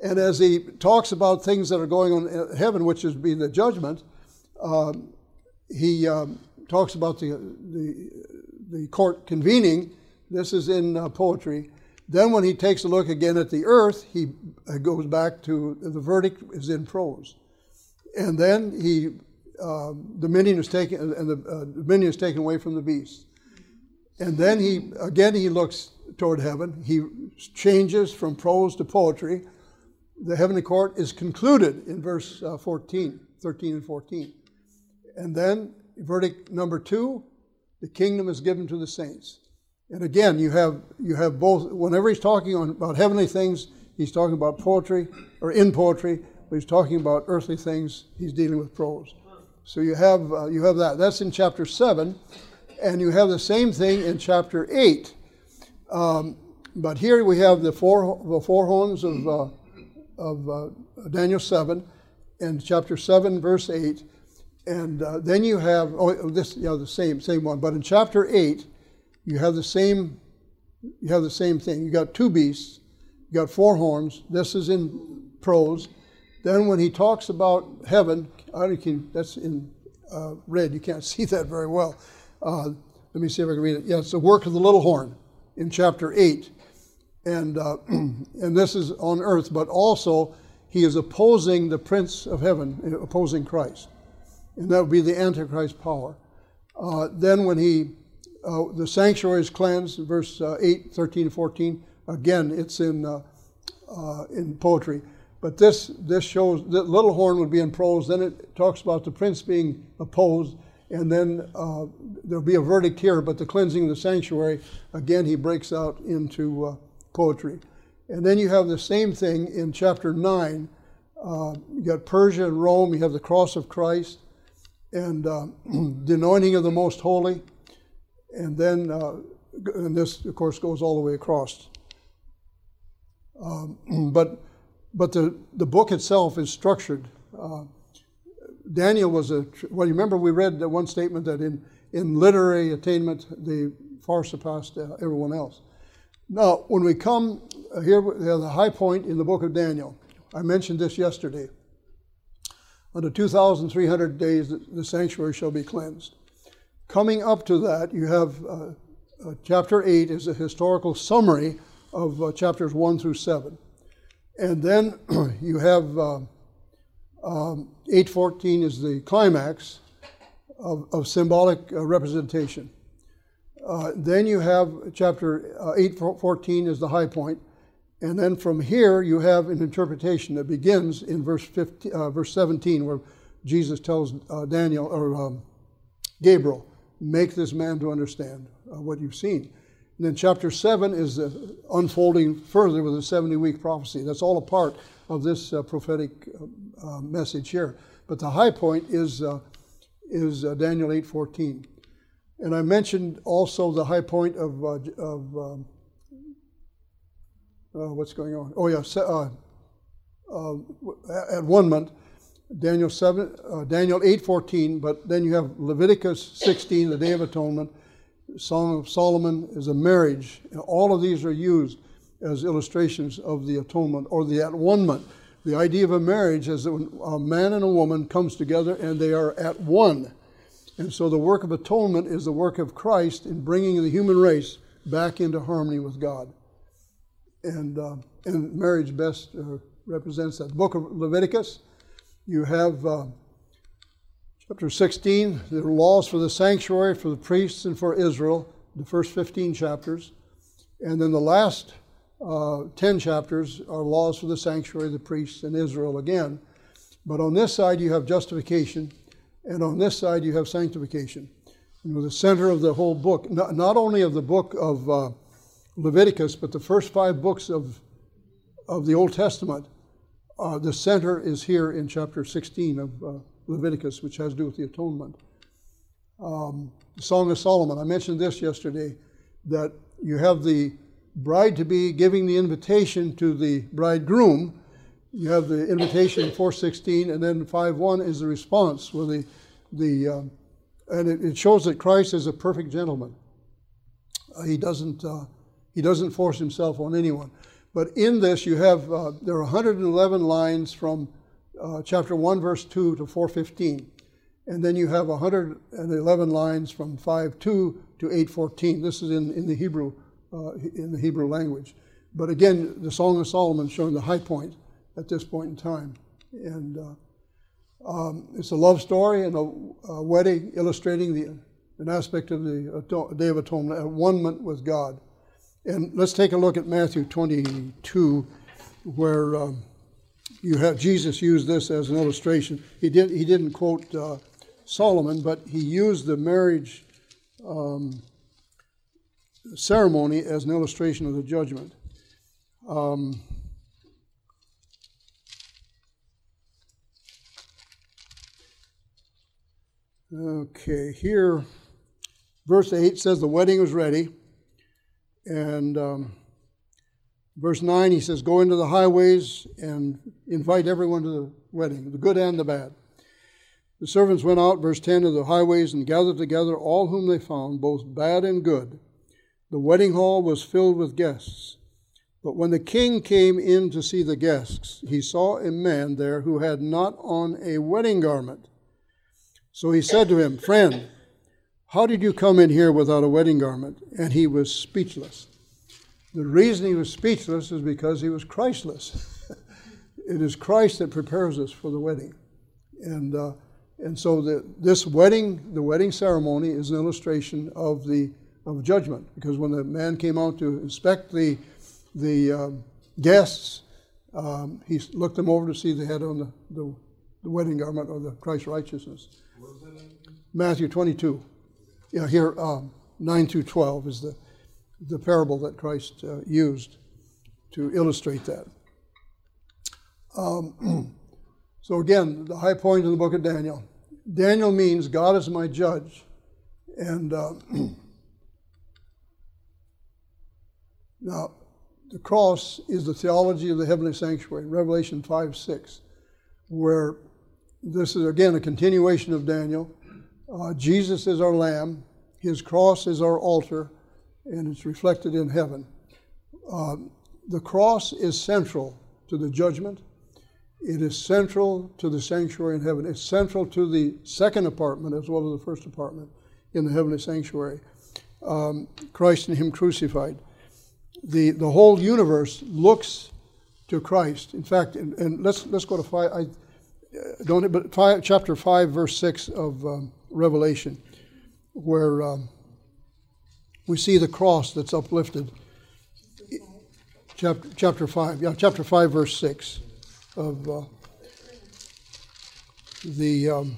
S1: And as he talks about things that are going on in heaven, which is being the judgment, um, he um, talks about the, the, the, court convening. This is in uh, poetry. Then, when he takes a look again at the earth, he uh, goes back to the verdict is in prose. And then he uh, dominion is taken, and the uh, dominion is taken away from the beast. And then he again he looks toward heaven. He changes from prose to poetry the heavenly court is concluded in verse uh, 14, 13 and 14. And then, verdict number two, the kingdom is given to the saints. And again, you have, you have both, whenever he's talking on, about heavenly things, he's talking about poetry, or in poetry, but he's talking about earthly things, he's dealing with prose. So you have, uh, you have that. That's in chapter 7. And you have the same thing in chapter 8. Um, but here we have the four, the four horns of. Uh, of uh, Daniel 7 and chapter 7, verse 8. And uh, then you have, oh, this, you know, the same, same one. But in chapter 8, you have the same, you have the same thing. You got two beasts, you got four horns. This is in prose. Then when he talks about heaven, I don't can, that's in uh, red. You can't see that very well. Uh, let me see if I can read it. Yeah, it's the work of the little horn in chapter 8. And, uh, and this is on earth, but also he is opposing the prince of heaven, opposing Christ. And that would be the Antichrist power. Uh, then when he, uh, the sanctuary is cleansed, verse uh, 8, 13, 14, again, it's in, uh, uh, in poetry. But this, this shows that little horn would be in prose. Then it talks about the prince being opposed, and then uh, there'll be a verdict here. But the cleansing of the sanctuary, again, he breaks out into uh, poetry. And then you have the same thing in chapter 9. Uh, you got Persia and Rome, you have the cross of Christ, and uh, the anointing of the most holy. And then, uh, and this, of course, goes all the way across. Um, but but the, the book itself is structured. Uh, Daniel was a, well, you remember we read the one statement that in, in literary attainment, they far surpassed uh, everyone else. Now, when we come uh, here, the high point in the book of Daniel, I mentioned this yesterday. Under 2,300 days, the sanctuary shall be cleansed. Coming up to that, you have uh, uh, chapter 8 is a historical summary of uh, chapters 1 through 7. And then you have uh, um, 814 is the climax of, of symbolic uh, representation. Uh, then you have chapter uh, 814 is the high point. And then from here you have an interpretation that begins in verse, 15, uh, verse 17 where Jesus tells uh, Daniel or um, Gabriel, make this man to understand what you've seen. And then chapter 7 is the unfolding further with a 70 week prophecy. That's all a part of this uh, prophetic uh, uh message here. But the high point is, uh, is uh, Daniel 8.14. And I mentioned also the high point of, uh, of um, what's going on? Oh, yeah, at one-ment. Daniel 7, Daniel 8:14, but then you have Leviticus 16, the Day of Atonement, Song of Solomon is a marriage. And all of these are used as illustrations of the atonement or the at one-ment. The idea of a marriage is that a man and a woman comes together and they are at one. And so the work of atonement is the work of Christ in bringing the human race back into harmony with God. And, uh, and marriage best uh, represents that. The book of Leviticus, you have uh, Chapter 16, the laws for the sanctuary, for the priests, and for Israel, the first 15 chapters. And then the last uh, 10 chapters are laws for the sanctuary, the priests, and Israel again. But on this side, you have justification, and on this side, you have sanctification. You know, the center of the whole book, not, not only of the book of uh, Leviticus, but the first five books of, of the Old Testament, uh, the center is here in chapter 16 of uh, Leviticus, which has to do with the atonement. Um, the Song of Solomon, I mentioned this yesterday, that you have the bride to be giving the invitation to the bridegroom. You have the invitation 416, and then 5.1 is the response, where the, the um, and it, it, shows that Christ is a perfect gentleman. Uh, he doesn't uh, he doesn't force himself on anyone. But in this, you have uh, there are 111 lines from uh, chapter 1, verse 2 to 415. And then you have 111 lines from 5.2 to 8.14. This is in, in, the Hebrew, uh, in the Hebrew language. But again, the Song of Solomon showing the high point at this point in time. And uh, um, it's a love story and a, a, wedding illustrating the, an aspect of the Day of Atonement, at one with God. And let's take a look at Matthew 22, where um, you have Jesus used this as an illustration. He did he didn't quote uh, Solomon, but he used the marriage um, ceremony as an illustration of the judgment. Um, okay, here, verse 8 says the wedding was ready, and um, Verse 9, he says, Go into the highways and invite everyone to the wedding, the good and the bad. The servants went out, verse 10, to the highways and gathered together all whom they found, both bad and good. The wedding hall was filled with guests. But when the king came in to see the guests, he saw a man there who had not on a wedding garment. So he said to him, Friend, how did you come in here without a wedding garment? And he was speechless. The reason he was speechless is because he was Christless. it is Christ that prepares us for the wedding. And, uh, and so the, this wedding, the wedding ceremony is an illustration of the of judgment. Because when the man came out to inspect the, the um, guests, um, he looked them over to see they had on the, the, the wedding garment or the Christ righteousness. Matthew 22. Yeah, here, um, 9 through 12 is the, the parable that Christ uh, used to illustrate that. Um, so, again, the high point in the book of Daniel. Daniel means God is my judge. And uh, now, the cross is the theology of the heavenly sanctuary, Revelation 5 6, where this is again a continuation of Daniel. Uh, Jesus is our lamb, his cross is our altar, and it's reflected in heaven. Uh, the cross is central to the judgment. It is central to the sanctuary in heaven. It's central to the second apartment as well as the first apartment in the heavenly sanctuary. Um, Christ and Him crucified. The, the whole universe looks to Christ. In fact, and, and let's, let's go to five, I don't, but five, chapter 5, verse 6 of um, Revelation, where um, we see the cross that's uplifted. Chapter, chapter 5, yeah, chapter 5, verse 6 of uh, the. Um,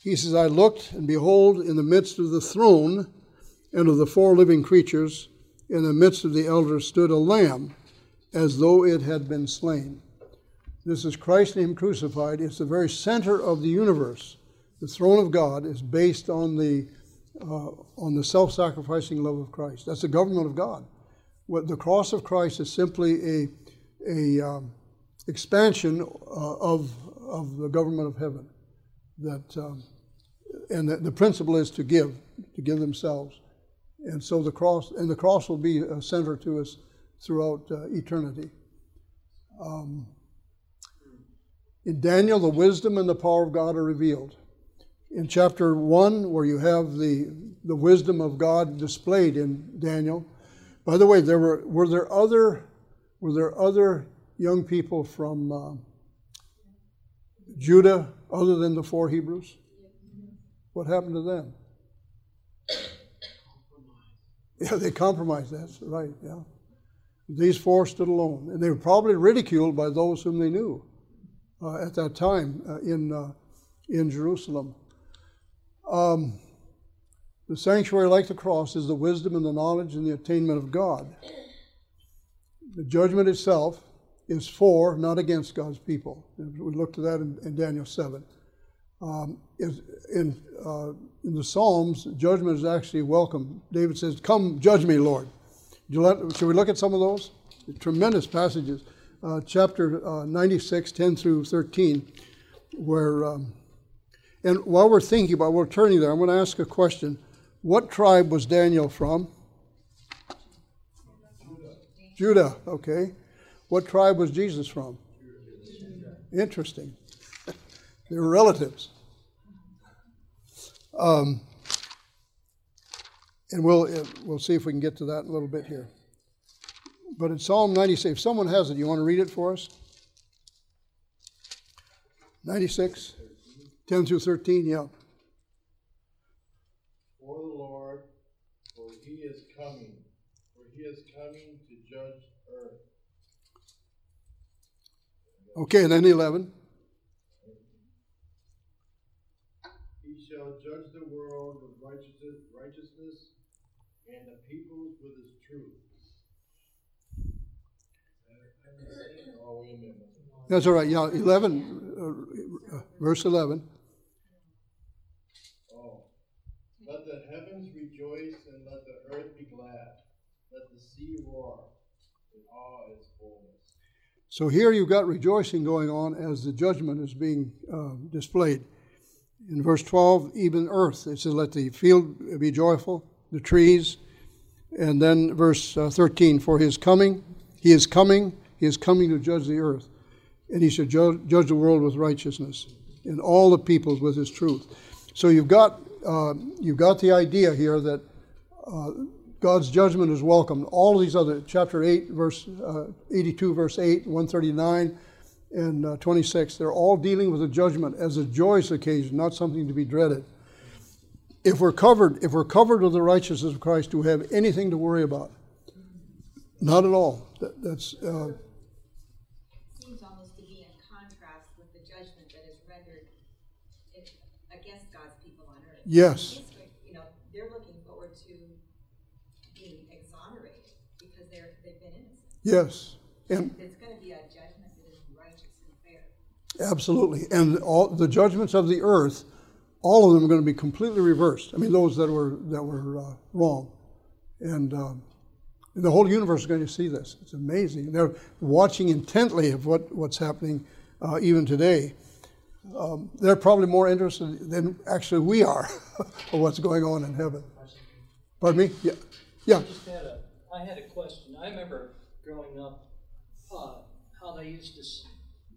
S1: he says, I looked, and behold, in the midst of the throne and of the four living creatures, in the midst of the elders stood a lamb, as though it had been slain. This is Christ Him crucified. It's the very center of the universe. The throne of God is based on the uh, on the self-sacrificing love of Christ. That's the government of God. What the cross of Christ is simply a a um, expansion uh, of of the government of heaven. That um, and the, the, principle is to give, to give themselves, and so the cross and the cross will be a center to us throughout uh, eternity. Um, in Daniel, the wisdom and the power of God are revealed. In chapter 1, where you have the, the wisdom of God displayed in Daniel, by the way, there were, were there other were there other young people from uh, Judah other than the four Hebrews? What happened to them? Yeah, they compromised. That's right. Yeah, these four stood alone, and they were probably ridiculed by those whom they knew uh, at that time uh, in, uh, in Jerusalem. Um, the sanctuary, like the cross, is the wisdom and the knowledge and the attainment of God. The judgment itself is for, not against God's people. We looked at that in, in Daniel 7. Um, in, uh, in the Psalms, judgment is actually welcome. David says, Come, judge me, Lord. Should we look at some of those? Tremendous passages uh, chapter uh, 96, 10 through 13, where, um, and while we're thinking about, we're turning there, I'm going to ask a question. What tribe was Daniel from? Judah. Judah, okay. What tribe was Jesus from? Interesting. they were relatives. Um, and we'll, we'll see if we can get to that in a little bit here. But in Psalm 96, if someone has it, you want to read it for us? 96, 10 through 13, yeah.
S6: For the Lord, for he is coming, for he is coming to judge earth.
S1: Okay, and then 11.
S6: He shall judge the world with righteousness, righteousness and the peoples with his truth.
S1: That's all right. Yeah, 11, uh, uh, verse 11.
S6: Oh. Let the heavens rejoice and let the earth be glad. Let the sea roar. in all its fullness.
S1: So here you've got rejoicing going on as the judgment is being uh, displayed. In verse 12, even earth, it says, Let the field be joyful, the trees. And then verse uh, 13, For his coming, he is coming, he is coming to judge the earth. And he shall ju- judge the world with righteousness, and all the peoples with his truth. So you've got, uh, you've got the idea here that uh, God's judgment is welcome. All these other, chapter 8, verse uh, 82, verse 8, 139, and uh, 26, they're all dealing with the judgment as a joyous occasion, not something to be dreaded. If we're covered, if we're covered with the righteousness of Christ, do we have anything to worry about? Not at all. That, that's uh,
S4: Seems almost to be in contrast with the judgment that is rendered if- against God's people on earth.
S1: Yes,
S4: You know, they're looking forward to being exonerated because they're, they've been innocent.
S1: yes, and
S4: It's gonna be a judgment that is righteous and fair.
S1: Absolutely. And all the judgments of the earth, all of them are going to be completely reversed. I mean, those that were that were uh, wrong, and um, the whole universe is going to see this. It's amazing. They're watching intently of what what's happening uh, even today. Um, they're probably more interested than actually we are of what's going on in heaven. Pardon me? Yeah. Yeah.
S7: just had a, I had a question. I remember growing up, uh, how they used to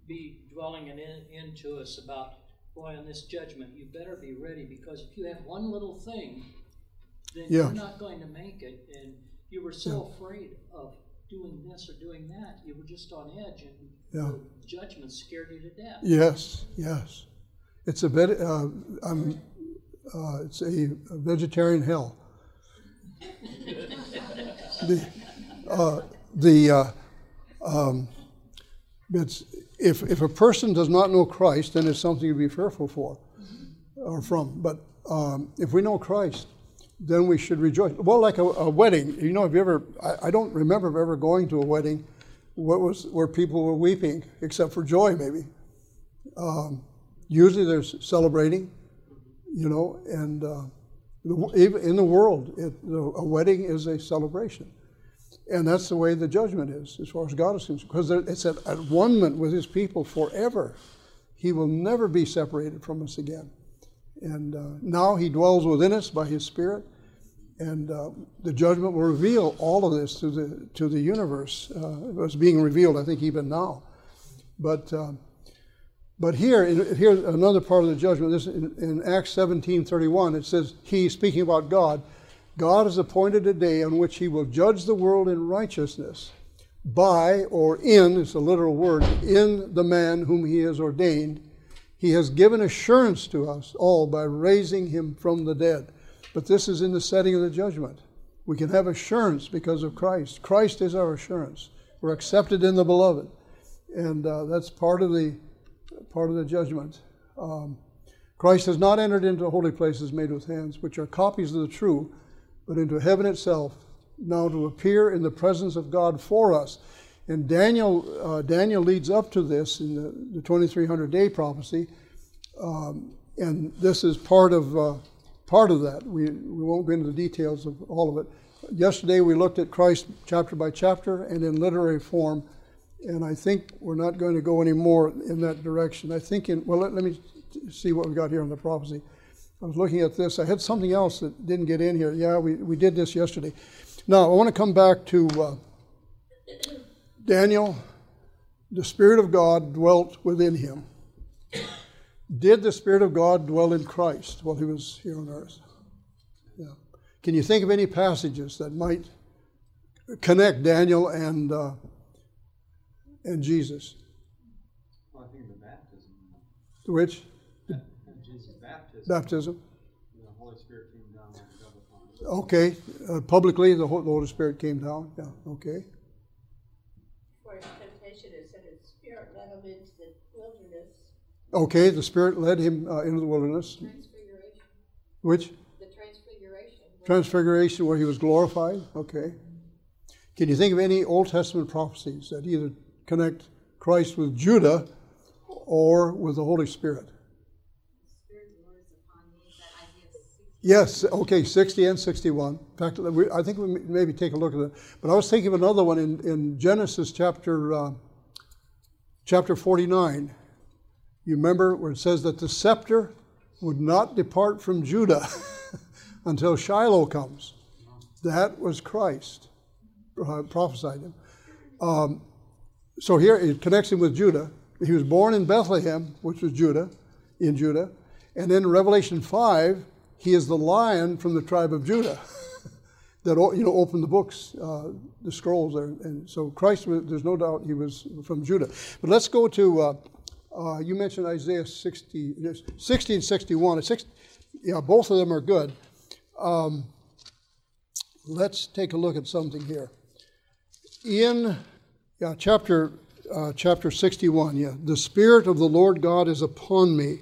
S7: be dwelling in, into us about, boy, on this judgment, you better be ready because if you have one little thing, then
S1: Yeah.
S7: you're not going to make it. And you were so afraid of doing this or doing that, you were just on edge, and
S1: Yeah.
S7: the judgment scared you to death.
S1: Yes, yes. It's a bit, uh, I'm, uh, it's a, a vegetarian hell. the uh, the uh, um, it's if if a person does not know Christ, then it's something to be fearful for or from. But um, if we know Christ, then we should rejoice. Well, like a, a wedding, you know, have you ever? I, I don't remember ever going to a wedding. What was where people were weeping, except for joy, maybe. Um, usually, there's celebrating, you know, and uh, in the world, it, a wedding is a celebration, and that's the way the judgment is, as far as God is concerned, because it's at, at one moment with His people forever. He will never be separated from us again, and uh, now He dwells within us by His Spirit, and uh, the judgment will reveal all of this to the to the universe. Uh, it's being revealed, I think, even now, but. Um, but here, here's another part of the judgment. This in, in Acts 17:31, it says, "He speaking about God, God has appointed a day on which He will judge the world in righteousness, by or in it's a literal word in the man whom He has ordained. He has given assurance to us all by raising Him from the dead." But this is in the setting of the judgment. We can have assurance because of Christ. Christ is our assurance. We're accepted in the beloved, and uh, that's part of the part of the judgment. Um, Christ has not entered into holy places made with hands, which are copies of the true, but into heaven itself, now to appear in the presence of God for us. And Daniel, uh, Daniel leads up to this in the, the 2300 day prophecy, um, and this is part of uh, part of that. We we won't go into the details of all of it. Yesterday we looked at Christ chapter by chapter and in literary form and I think we're not going to go any more in that direction. I think in well, let, let me see what we got here on the prophecy. I was looking at this. I had something else that didn't get in here. Yeah, we, we did this yesterday. Now I want to come back to uh, Daniel. The Spirit of God dwelt within him. Did the Spirit of God dwell in Christ while he was here on earth? Yeah. Can you think of any passages that might connect Daniel and uh, and Jesus.
S3: Well, I think the baptism,
S1: Which?
S3: Jesus' baptism,
S1: Baptism.
S3: the Holy Spirit came down like a dove upon him.
S1: Okay. Uh, publicly, the Holy Spirit came down. Yeah. Okay.
S8: His temptation, it said his spirit led him into the wilderness.
S1: Okay. The Spirit led him uh, into the wilderness.
S8: Transfiguration.
S1: Which?
S8: The transfiguration.
S1: Transfiguration, where he was glorified. Okay. Can you think of any Old Testament prophecies that either connect Christ with Judah or with the Holy Spirit?
S4: Spirit of the Lord is upon me, is that Isaiah
S1: Yes, okay, 60 and 61. In fact, we, I think we may- maybe take a look at it. But I was thinking of another one in, in Genesis chapter, uh, chapter 49. You remember where it says that the scepter would not depart from Judah until Shiloh comes. That was Christ uh, prophesied him. Um, so here it connects him with Judah. He was born in Bethlehem, which was Judah, in Judah. And then in Revelation 5, he is the lion from the tribe of Judah that you know opened the books, uh, the scrolls there. And so Christ, there's no doubt he was from Judah. But let's go to, uh, uh, you mentioned Isaiah 60, 60 and 61. It's six, yeah, both of them are good. Um, let's take a look at something here. In yeah, chapter, uh, chapter 61, yeah, the Spirit of the Lord God is upon me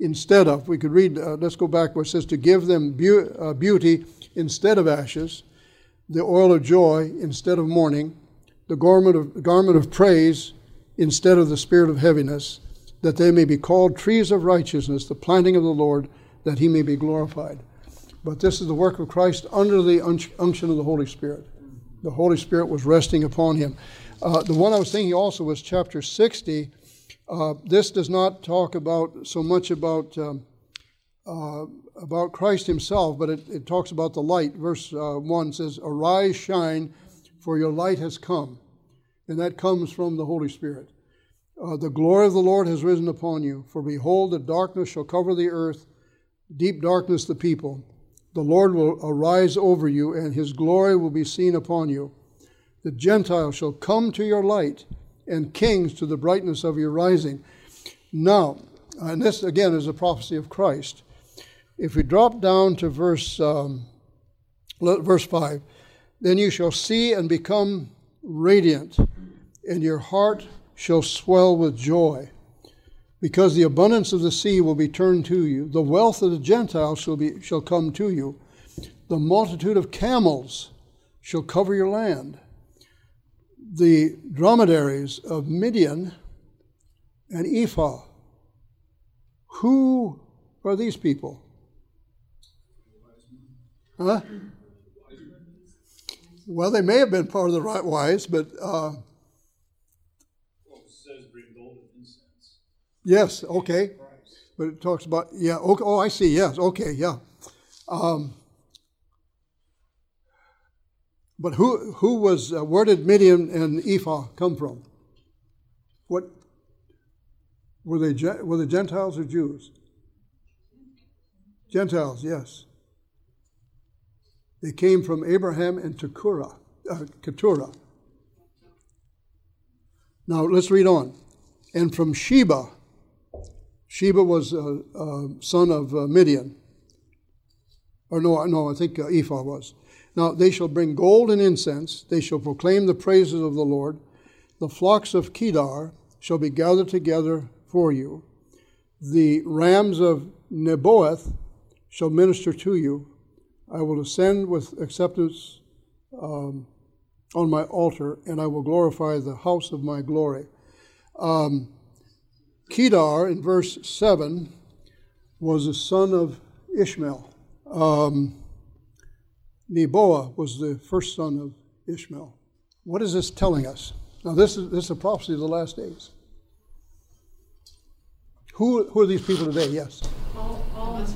S1: instead of. We could read, uh, let's go back where it says to give them beau- uh, beauty instead of ashes, the oil of joy instead of mourning, the garment of, garment of praise instead of the spirit of heaviness, that they may be called trees of righteousness, the planting of the Lord, that he may be glorified. But this is the work of Christ under the unction of the Holy Spirit. The Holy Spirit was resting upon him. Uh, the one I was thinking also was chapter 60. Uh, this does not talk about so much about um, uh, about Christ Himself, but it, it talks about the light. Verse uh, one says, "Arise, shine, for your light has come," and that comes from the Holy Spirit. Uh, the glory of the Lord has risen upon you. For behold, the darkness shall cover the earth, deep darkness the people. The Lord will arise over you, and His glory will be seen upon you. The Gentiles shall come to your light, and kings to the brightness of your rising. Now, and this again is a prophecy of Christ. If we drop down to verse um, verse five, then you shall see and become radiant, and your heart shall swell with joy, because the abundance of the sea will be turned to you. The wealth of the Gentiles shall be shall come to you. The multitude of camels shall cover your land the dromedaries of Midian and Ephah. Who are these people? Huh? Well, they may have been part of the right wise, but uh, yes, okay. But it talks about yeah. Okay, oh, I see. Yes, okay, yeah. Um, but who who was uh, where did Midian and Ephah come from? What were they? Were they Gentiles or Jews? Gentiles, yes. They came from Abraham and Keturah. Uh, Keturah. Now let's read on. And from Sheba. Sheba was a, a son of uh, Midian. Or no, no, I think uh, Ephah was. Now they shall bring gold and incense, they shall proclaim the praises of the Lord. The flocks of Kedar shall be gathered together for you. The rams of Nebaioth shall minister to you. I will ascend with acceptance um, on my altar, and I will glorify the house of my glory. Um, Kedar, in verse 7, was a son of Ishmael. Um, Neboah was the first son of Ishmael. What is this telling us? Now, this is, this is a prophecy of the last days. Who, who are these people today? Yes.
S5: All, all,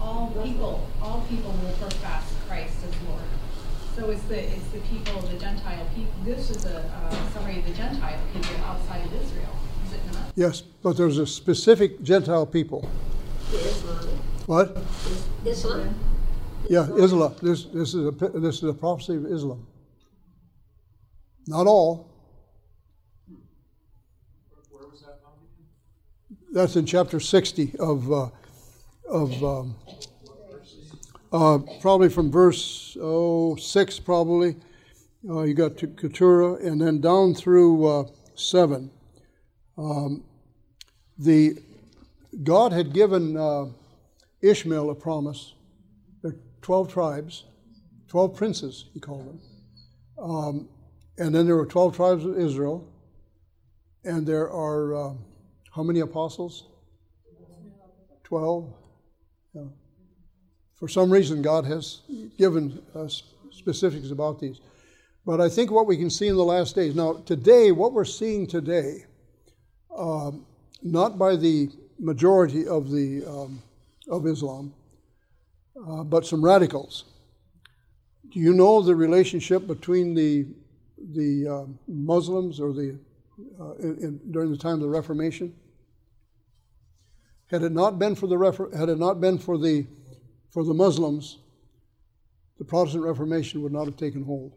S5: all people, all people will profess Christ as Lord. So it's the, it's the people, the Gentile people, this is a uh, summary of the Gentile people outside of Israel, is it not?
S1: Yes, but there's a specific Gentile people.
S8: Islam.
S1: What?
S8: Islam?
S1: Yeah, Islam. This, this, is a, this is a prophecy of Islam. Not all. Where was that That's in chapter 60 of, uh, of um, uh, probably from verse oh, 6, probably. uh, you got to Keturah, and then down through uh, seven. Um, the God had given uh, Ishmael a promise. There are twelve tribes, twelve princes, he called them, um, and then there were twelve tribes of Israel, and there are uh, how many apostles? Twelve. Yeah. For some reason, God has given us specifics about these. But I think what we can see in the last days now, today, what we're seeing today, um, not by the majority of the um, of Islam, uh, but some radicals. Do you know the relationship between the the uh, Muslims or the uh, in, in, during the time of the Reformation? Had it not been for the Refor- had it not been for the for the Muslims, the Protestant Reformation would not have taken hold.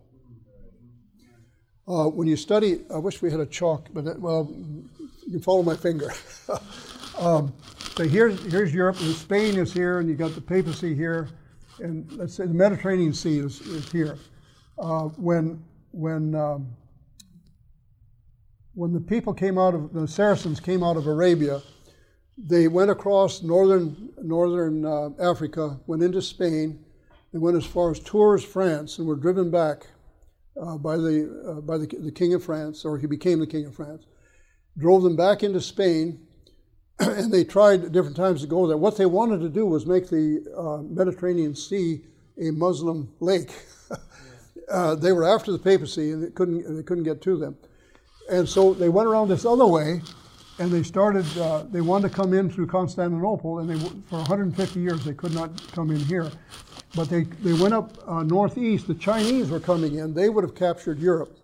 S1: Uh, when you study, I wish we had a chalk, but that, well, you can follow my finger. um, so here's here's Europe, and Spain is here, and you got the papacy here, and let's say the Mediterranean Sea is, is here. Uh, when when um, when the people came out of the Saracens came out of Arabia, they went across northern northern uh, Africa, went into Spain, they went as far as Tours, France, and were driven back uh, by the uh, by the, the king of France, or he became the king of France. Drove them back into Spain, and they tried at different times to go there. What they wanted to do was make the uh, Mediterranean Sea a Muslim lake. Uh, they were after the papacy, and they couldn't they couldn't get to them. And so they went around this other way, and they started. Uh, they wanted to come in through Constantinople, and they for 150 years they could not come in here. But they they went up uh, northeast. The Chinese were coming in. They would have captured Europe,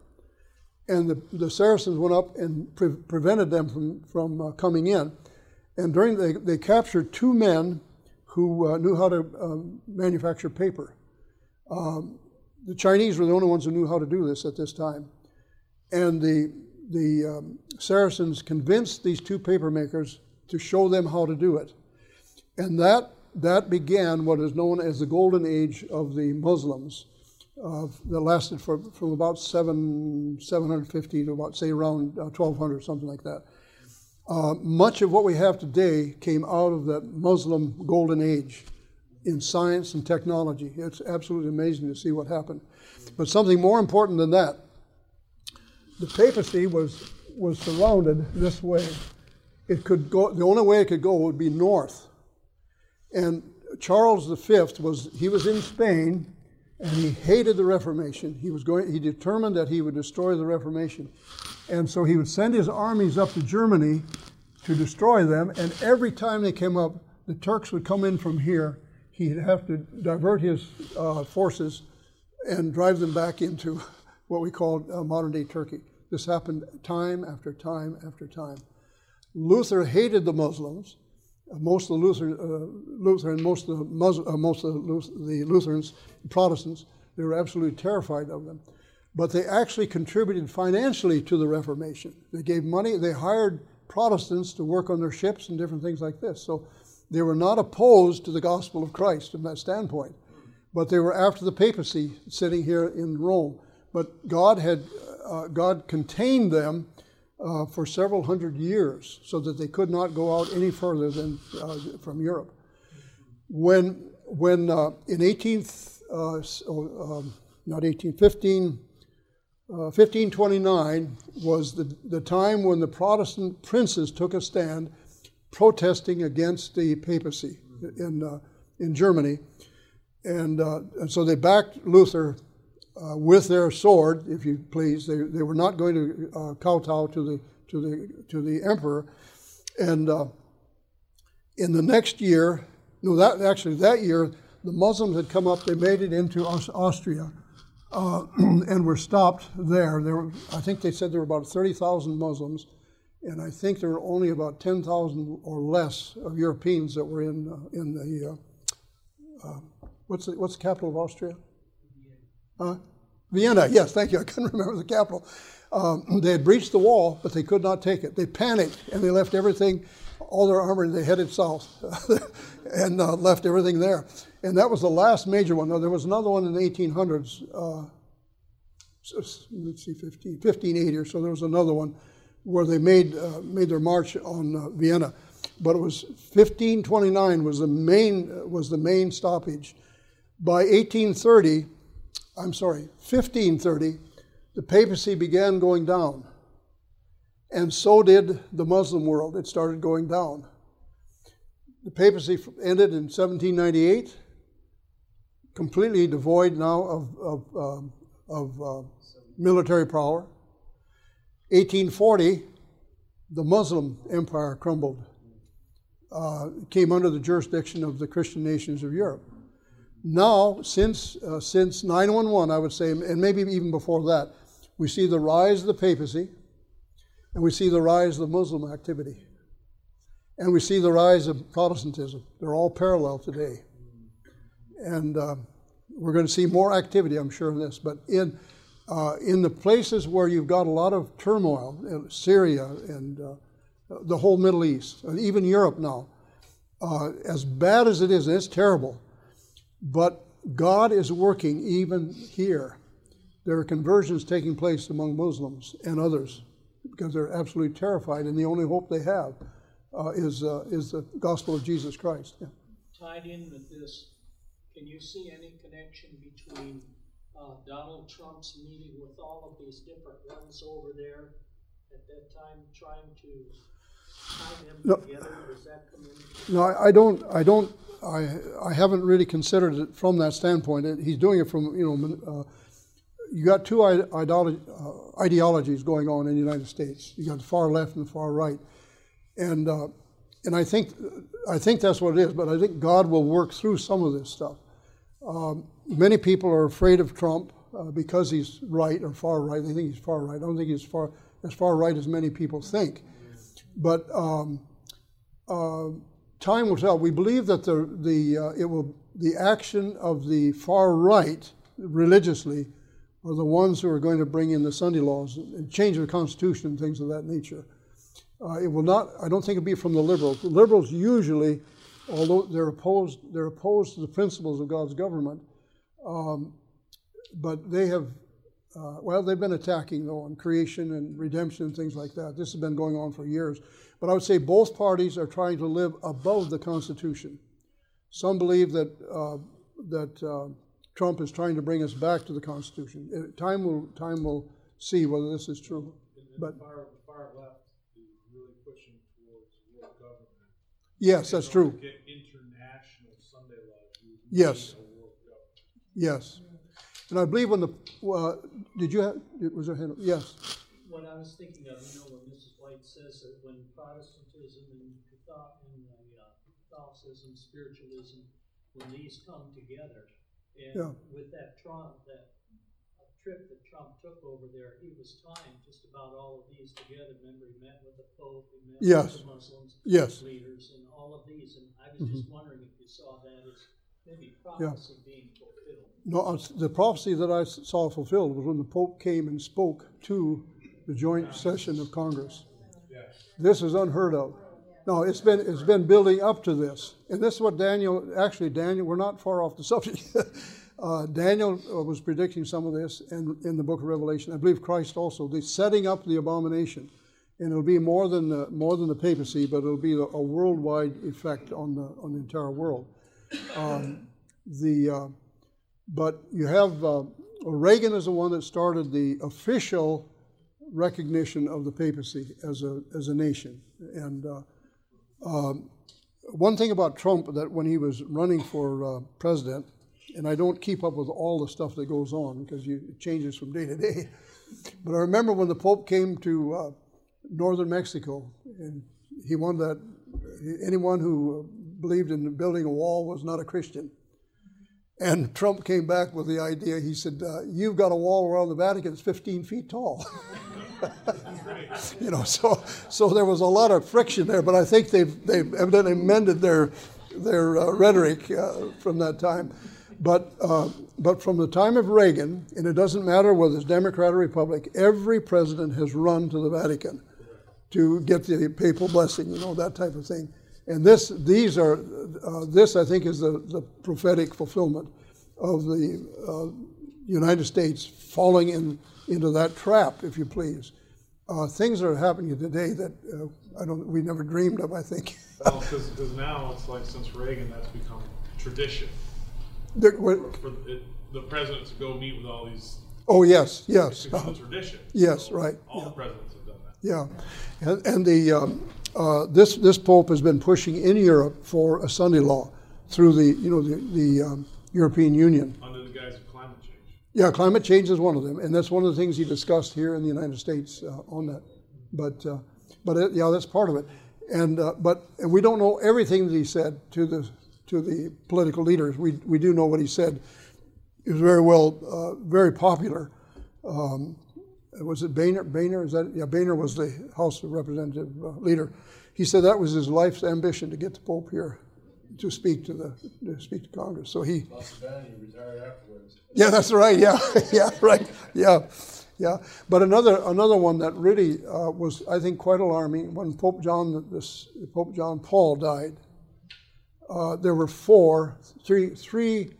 S1: and the the Saracens went up and pre- prevented them from from uh, coming in. And during they they captured two men who uh, knew how to um, manufacture paper. Um, the Chinese were the only ones who knew how to do this at this time. And the, the um, Saracens convinced these two paper makers to show them how to do it. And that, that began what is known as the golden age of the Muslims. Uh, that lasted for, from about seven, 750 to about, say, around uh, 1200, something like that. Uh, much of what we have today came out of that Muslim golden age in science and technology. It's absolutely amazing to see what happened. But something more important than that, the papacy was was surrounded this way. It could go the only way it could go would be north. And Charles V was he was in Spain and he hated the Reformation. He was going he determined that he would destroy the Reformation. And so he would send his armies up to Germany to destroy them, and every time they came up, the Turks would come in from here he'd have to divert his uh, forces and drive them back into what we call uh, modern day Turkey. This happened time after time after time. Luther hated the Muslims. Most of the Luther, uh, Luther and most of the, Muslim, uh, most of the Lutherans, Protestants, they were absolutely terrified of them. But they actually contributed financially to the Reformation. They gave money. They hired Protestants to work on their ships and different things like this. So they were not opposed to the gospel of Christ from that standpoint, but they were after the papacy sitting here in Rome. But God had uh, God contained them uh, for several hundred years so that they could not go out any further than uh, from Europe. When when uh, in 18 uh, um, not 18 15 1529 uh, was the, the time when the Protestant princes took a stand protesting against the papacy in, uh, in Germany. And, and so they backed Luther uh, with their sword, if you please. They, they were not going to uh, kowtow to the, to, the, to the emperor. And uh, in the next year, no, that actually that year, the Muslims had come up, they made it into Austria. Uh, and were stopped there. There, were, I think they said there were about 30,000 Muslims, and I think there were only about 10,000 or less of Europeans that were in, uh, in the, uh, uh, what's, the, what's the capital of Austria? Uh, Vienna, yes, thank you. I couldn't remember the capital. Um, they had breached the wall, but they could not take it. They panicked and they left everything, all their armor, and they headed south and uh, left everything there. And that was the last major one. Now, there was another one in the 1800s. Uh, let's see, 15, 1580 or so. There was another one where they made uh, made their march on uh, Vienna, but it was 1529 was the main was the main stoppage. By 1830, I'm sorry, 1530, the papacy began going down, and so did the Muslim world. It started going down. The papacy ended in 1798, completely devoid now of, of, um, of uh, military power. 1840, the Muslim empire crumbled, uh, came under the jurisdiction of the Christian nations of Europe. Now, since, uh, since 911, I would say, and maybe even before that, we see the rise of the papacy and we see the rise of the Muslim activity. And we see the rise of Protestantism. They're all parallel today. And uh, we're going to see more activity, I'm sure, in this. But in, uh, in the places where you've got a lot of turmoil, Syria and uh, the whole Middle East, and even Europe now, uh, as bad as it is, and it's terrible, but God is working even here. There are conversions taking place among Muslims and others because they're absolutely terrified, and the only hope they have uh, is, uh, is the gospel of Jesus Christ. Yeah.
S7: Tied in with this, can you see any connection between uh, Donald Trump's meeting with all of these different ones over there at that time, trying to
S1: no,
S7: together? Does that come in?
S1: No, I don't. I don't. I I haven't really considered it from that standpoint. He's doing it from you know. Uh, you got two ideolo- uh, ideologies going on in the United States. You got the far left and the far right, and uh, and I think I think that's what it is. But I think God will work through some of this stuff. Um, many people are afraid of Trump uh, because he's right or far right. They think he's far right. I don't think he's far as far right as many people think. But um, uh, time will tell. We believe that the the uh, it will the action of the far right religiously are the ones who are going to bring in the Sunday laws and change the Constitution and things of that nature. Uh, it will not. I don't think it'll be from the liberals. The liberals usually, although they're opposed, they're opposed to the principles of God's government. Um, but they have, uh, well, they've been attacking though on creation and redemption and things like that. This has been going on for years. But I would say both parties are trying to live above the Constitution. Some believe that uh, that uh, Trump is trying to bring us back to the Constitution. Uh, time will time will see whether this is true. But
S9: far, far left
S1: Yes, that's true. Yes. Yes. And I believe when the, uh, did you have, it? was there a hand? Yes.
S7: What I was thinking of, you know, when Mrs. White says that when Protestantism and uh, Catholicism, spiritualism, when these come together, and yeah. with that Trump, that trip that Trump took over there, he was tying just about all of these together. Remember, he met with the Pope, he met
S1: yes.
S7: with the Muslims,
S1: yes.
S7: leaders, and all of these. And I was mm-hmm. just wondering if you saw that as maybe prophecy yeah. being fulfilled.
S1: No, the prophecy that I saw fulfilled was when the Pope came and spoke to the joint session of Congress. Yes. This is unheard of. No, it's been it's been building up to this, and this is what Daniel. Actually, Daniel, we're not far off the subject. Uh, Daniel uh, was predicting some of this in, in the book of Revelation. I believe Christ also. The setting up the abomination, and it'll be more than the, more than the papacy, but it'll be a, a worldwide effect on the on the entire world. Um, the uh, but you have uh, Reagan is the one that started the official recognition of the papacy as a as a nation. And uh, um, one thing about Trump that when he was running for uh, president and I don't keep up with all the stuff that goes on because you, it changes from day to day. But I remember when the Pope came to uh, northern Mexico, and he wanted that anyone who believed in building a wall was not a Christian. And Trump came back with the idea. He said, uh, "You've got a wall around the Vatican that's 15 feet tall." you know, so so there was a lot of friction there. But I think they've they've evidently mended their their uh, rhetoric uh, from that time. But, uh, but from the time of Reagan, and it doesn't matter whether it's Democrat or Republic, every president has run to the Vatican to get the papal blessing, you know, that type of thing. And this, these are, uh, this I think is the, the prophetic fulfillment of the uh, United States falling in into that trap, if you please. Uh, things are happening today that uh, I don't, we never dreamed of, I think.
S9: Well, because now it's like since Reagan, that's become tradition
S1: The- what-
S9: for the, the president to go meet with all these.
S1: oh, yes, yes.
S9: It's become a tradition.
S1: Yes,
S9: So
S1: right,
S9: All
S1: yeah.
S9: the presidents have done that.
S1: Yeah, and, and the um, uh, this this pope has been pushing in Europe for a Sunday law through the you know the the um, European Union.
S9: Under the guise of climate change.
S1: Yeah, climate change is one of them, and that's one of the things he discussed here in the United States uh, on that. But uh, but it, yeah, that's part of it, and uh, but and we don't know everything that he said to the to the political leaders. We we do know what he said. He was very well, uh, very popular. Um, was it Boehner? Boehner is that? Yeah, Boehner was the House of Representative uh, leader. He said that was his life's ambition to get the Pope here to speak to the to speak to Congress. So he
S6: Not so bad, he retired afterwards.
S1: yeah, that's right. Yeah, yeah, right. Yeah, yeah. But another another one that really uh, was, I think, quite alarming when Pope John this Pope John Paul died. Uh, there were four, three, three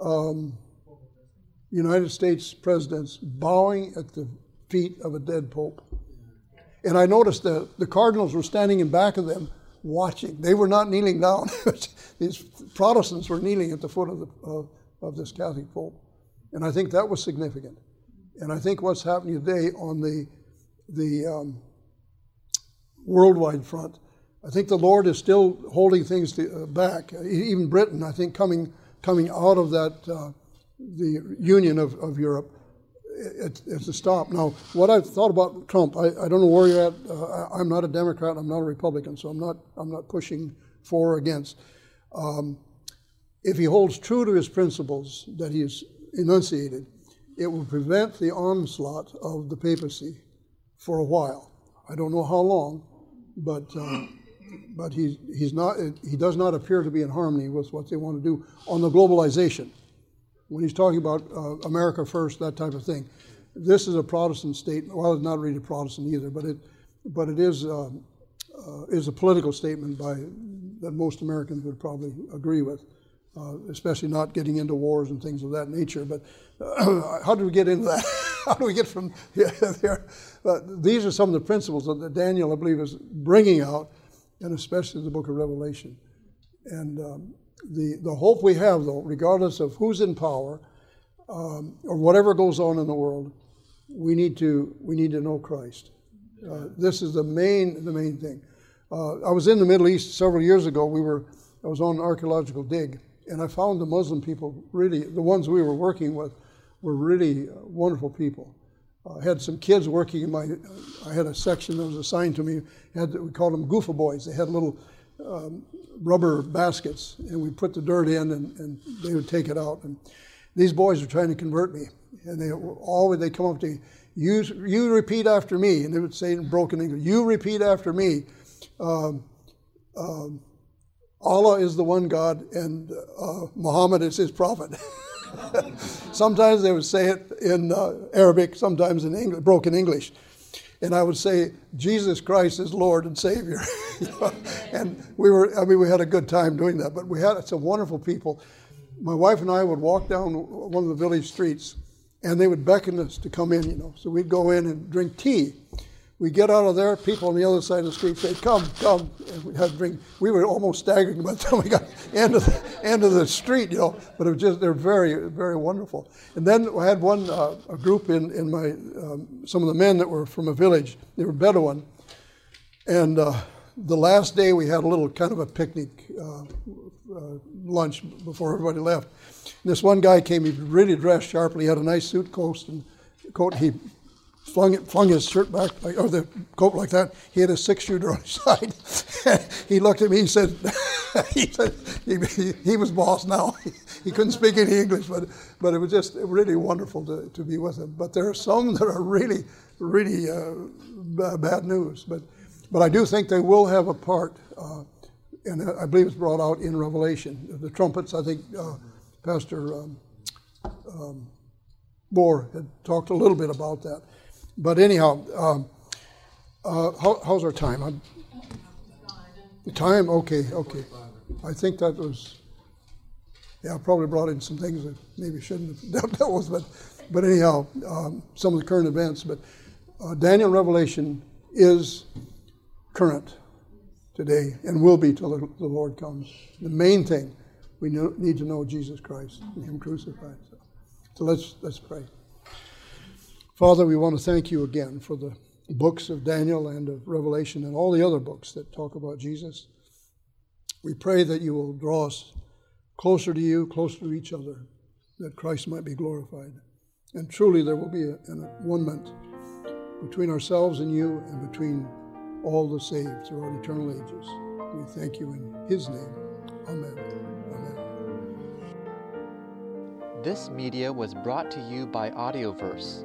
S1: um, United States presidents bowing at the feet of a dead pope. And I noticed that the cardinals were standing in back of them watching. They were not kneeling down. These Protestants were kneeling at the foot of, the, of, of this Catholic pope. And I think that was significant. And I think what's happening today on the, the um, worldwide front, I think the Lord is still holding things to, uh, back. Even Britain, I think, coming, coming out of that, uh, the union of, of Europe, it, it's a stop. Now, what I've thought about Trump, I, I don't know where you're at. Uh, I'm not a Democrat. I'm not a Republican, so I'm not I'm not pushing for or against. Um, if he holds true to his principles that he has enunciated, it will prevent the onslaught of the papacy for a while. I don't know how long, but uh, but he's he's not he does not appear to be in harmony with what they want to do on the globalization when he's talking about uh, America first, that type of thing. This is a Protestant statement. Well, it's not really Protestant either, but it, but it is um, uh, is a political statement by that most Americans would probably agree with, uh, especially not getting into wars and things of that nature. But uh, how do we get into that? how do we get from here? there? But these are some of the principles that Daniel, I believe, is bringing out, and especially the Book of Revelation. And um, the, the hope we have, though, regardless of who's in power um, or whatever goes on in the world, we need to, we need to know Christ. Uh, this is the main, the main thing. Uh, I was in the Middle East several years ago. We were, I was on an archaeological dig, and I found the Muslim people really, the ones we were working with, were really uh, wonderful people. I had some kids working in my, I had a section that was assigned to me, had, we called them Goofa Boys. They had little um, rubber baskets, and we put the dirt in, and, and they would take it out. And these boys were trying to convert me, and they always they come up to me, you you repeat after me, and they would say in broken English, you repeat after me. Um, um, Allah is the one God, and uh, Muhammad is his prophet. sometimes they would say it in uh, Arabic, sometimes in English, broken English and I would say, Jesus Christ is Lord and Savior. You know? And we were, I mean, we had a good time doing that, but we had some wonderful people. My wife and I would walk down one of the village streets, and they would beckon us to come in, you know. So we'd go in and drink tea. We get out of there, people on the other side of the street say, "Come, come," and we had to drink. We were almost staggering by the time we got end of the end of the street, you know. But it was just they're very, very wonderful. And then I had one uh, a group in in my um, some of the men that were from a village. They were Bedouin, and uh, the last day we had a little kind of a picnic uh, uh, lunch before everybody left. And this one guy came. He really dressed sharply. He had a nice suit coat and coat. He flung it, flung his shirt back like, or the coat like that. He had a six shooter on his side. he looked at me. He said, he said he, he, he was boss now. He, he couldn't speak any English, but but it was just really wonderful to, to be with him. But there are some that are really really uh, b- bad news. But but I do think they will have a part, uh, and I believe it's brought out in Revelation. The trumpets. I think uh, Pastor. Um, um, Bohr had talked a little bit about that. But anyhow, um, uh, how, how's our time? I'm, time? Okay, okay. I think that was, yeah, I probably brought in some things that maybe shouldn't have dealt, dealt with, but, but anyhow, um, some of the current events. But uh, Daniel Revelation is current today and will be till the, the Lord comes. The main thing we know, need to know Jesus Christ and Him crucified. So, so let's let's pray. Father, we want to thank you again for the books of Daniel and of Revelation and all the other books that talk about Jesus. We pray that you will draw us closer to you, closer to each other, that Christ might be glorified. And truly there will be a, an one-ment between ourselves and you and between all the saved throughout eternal ages. We thank you in his name. Amen. Amen.
S10: This media was brought to you by Audioverse,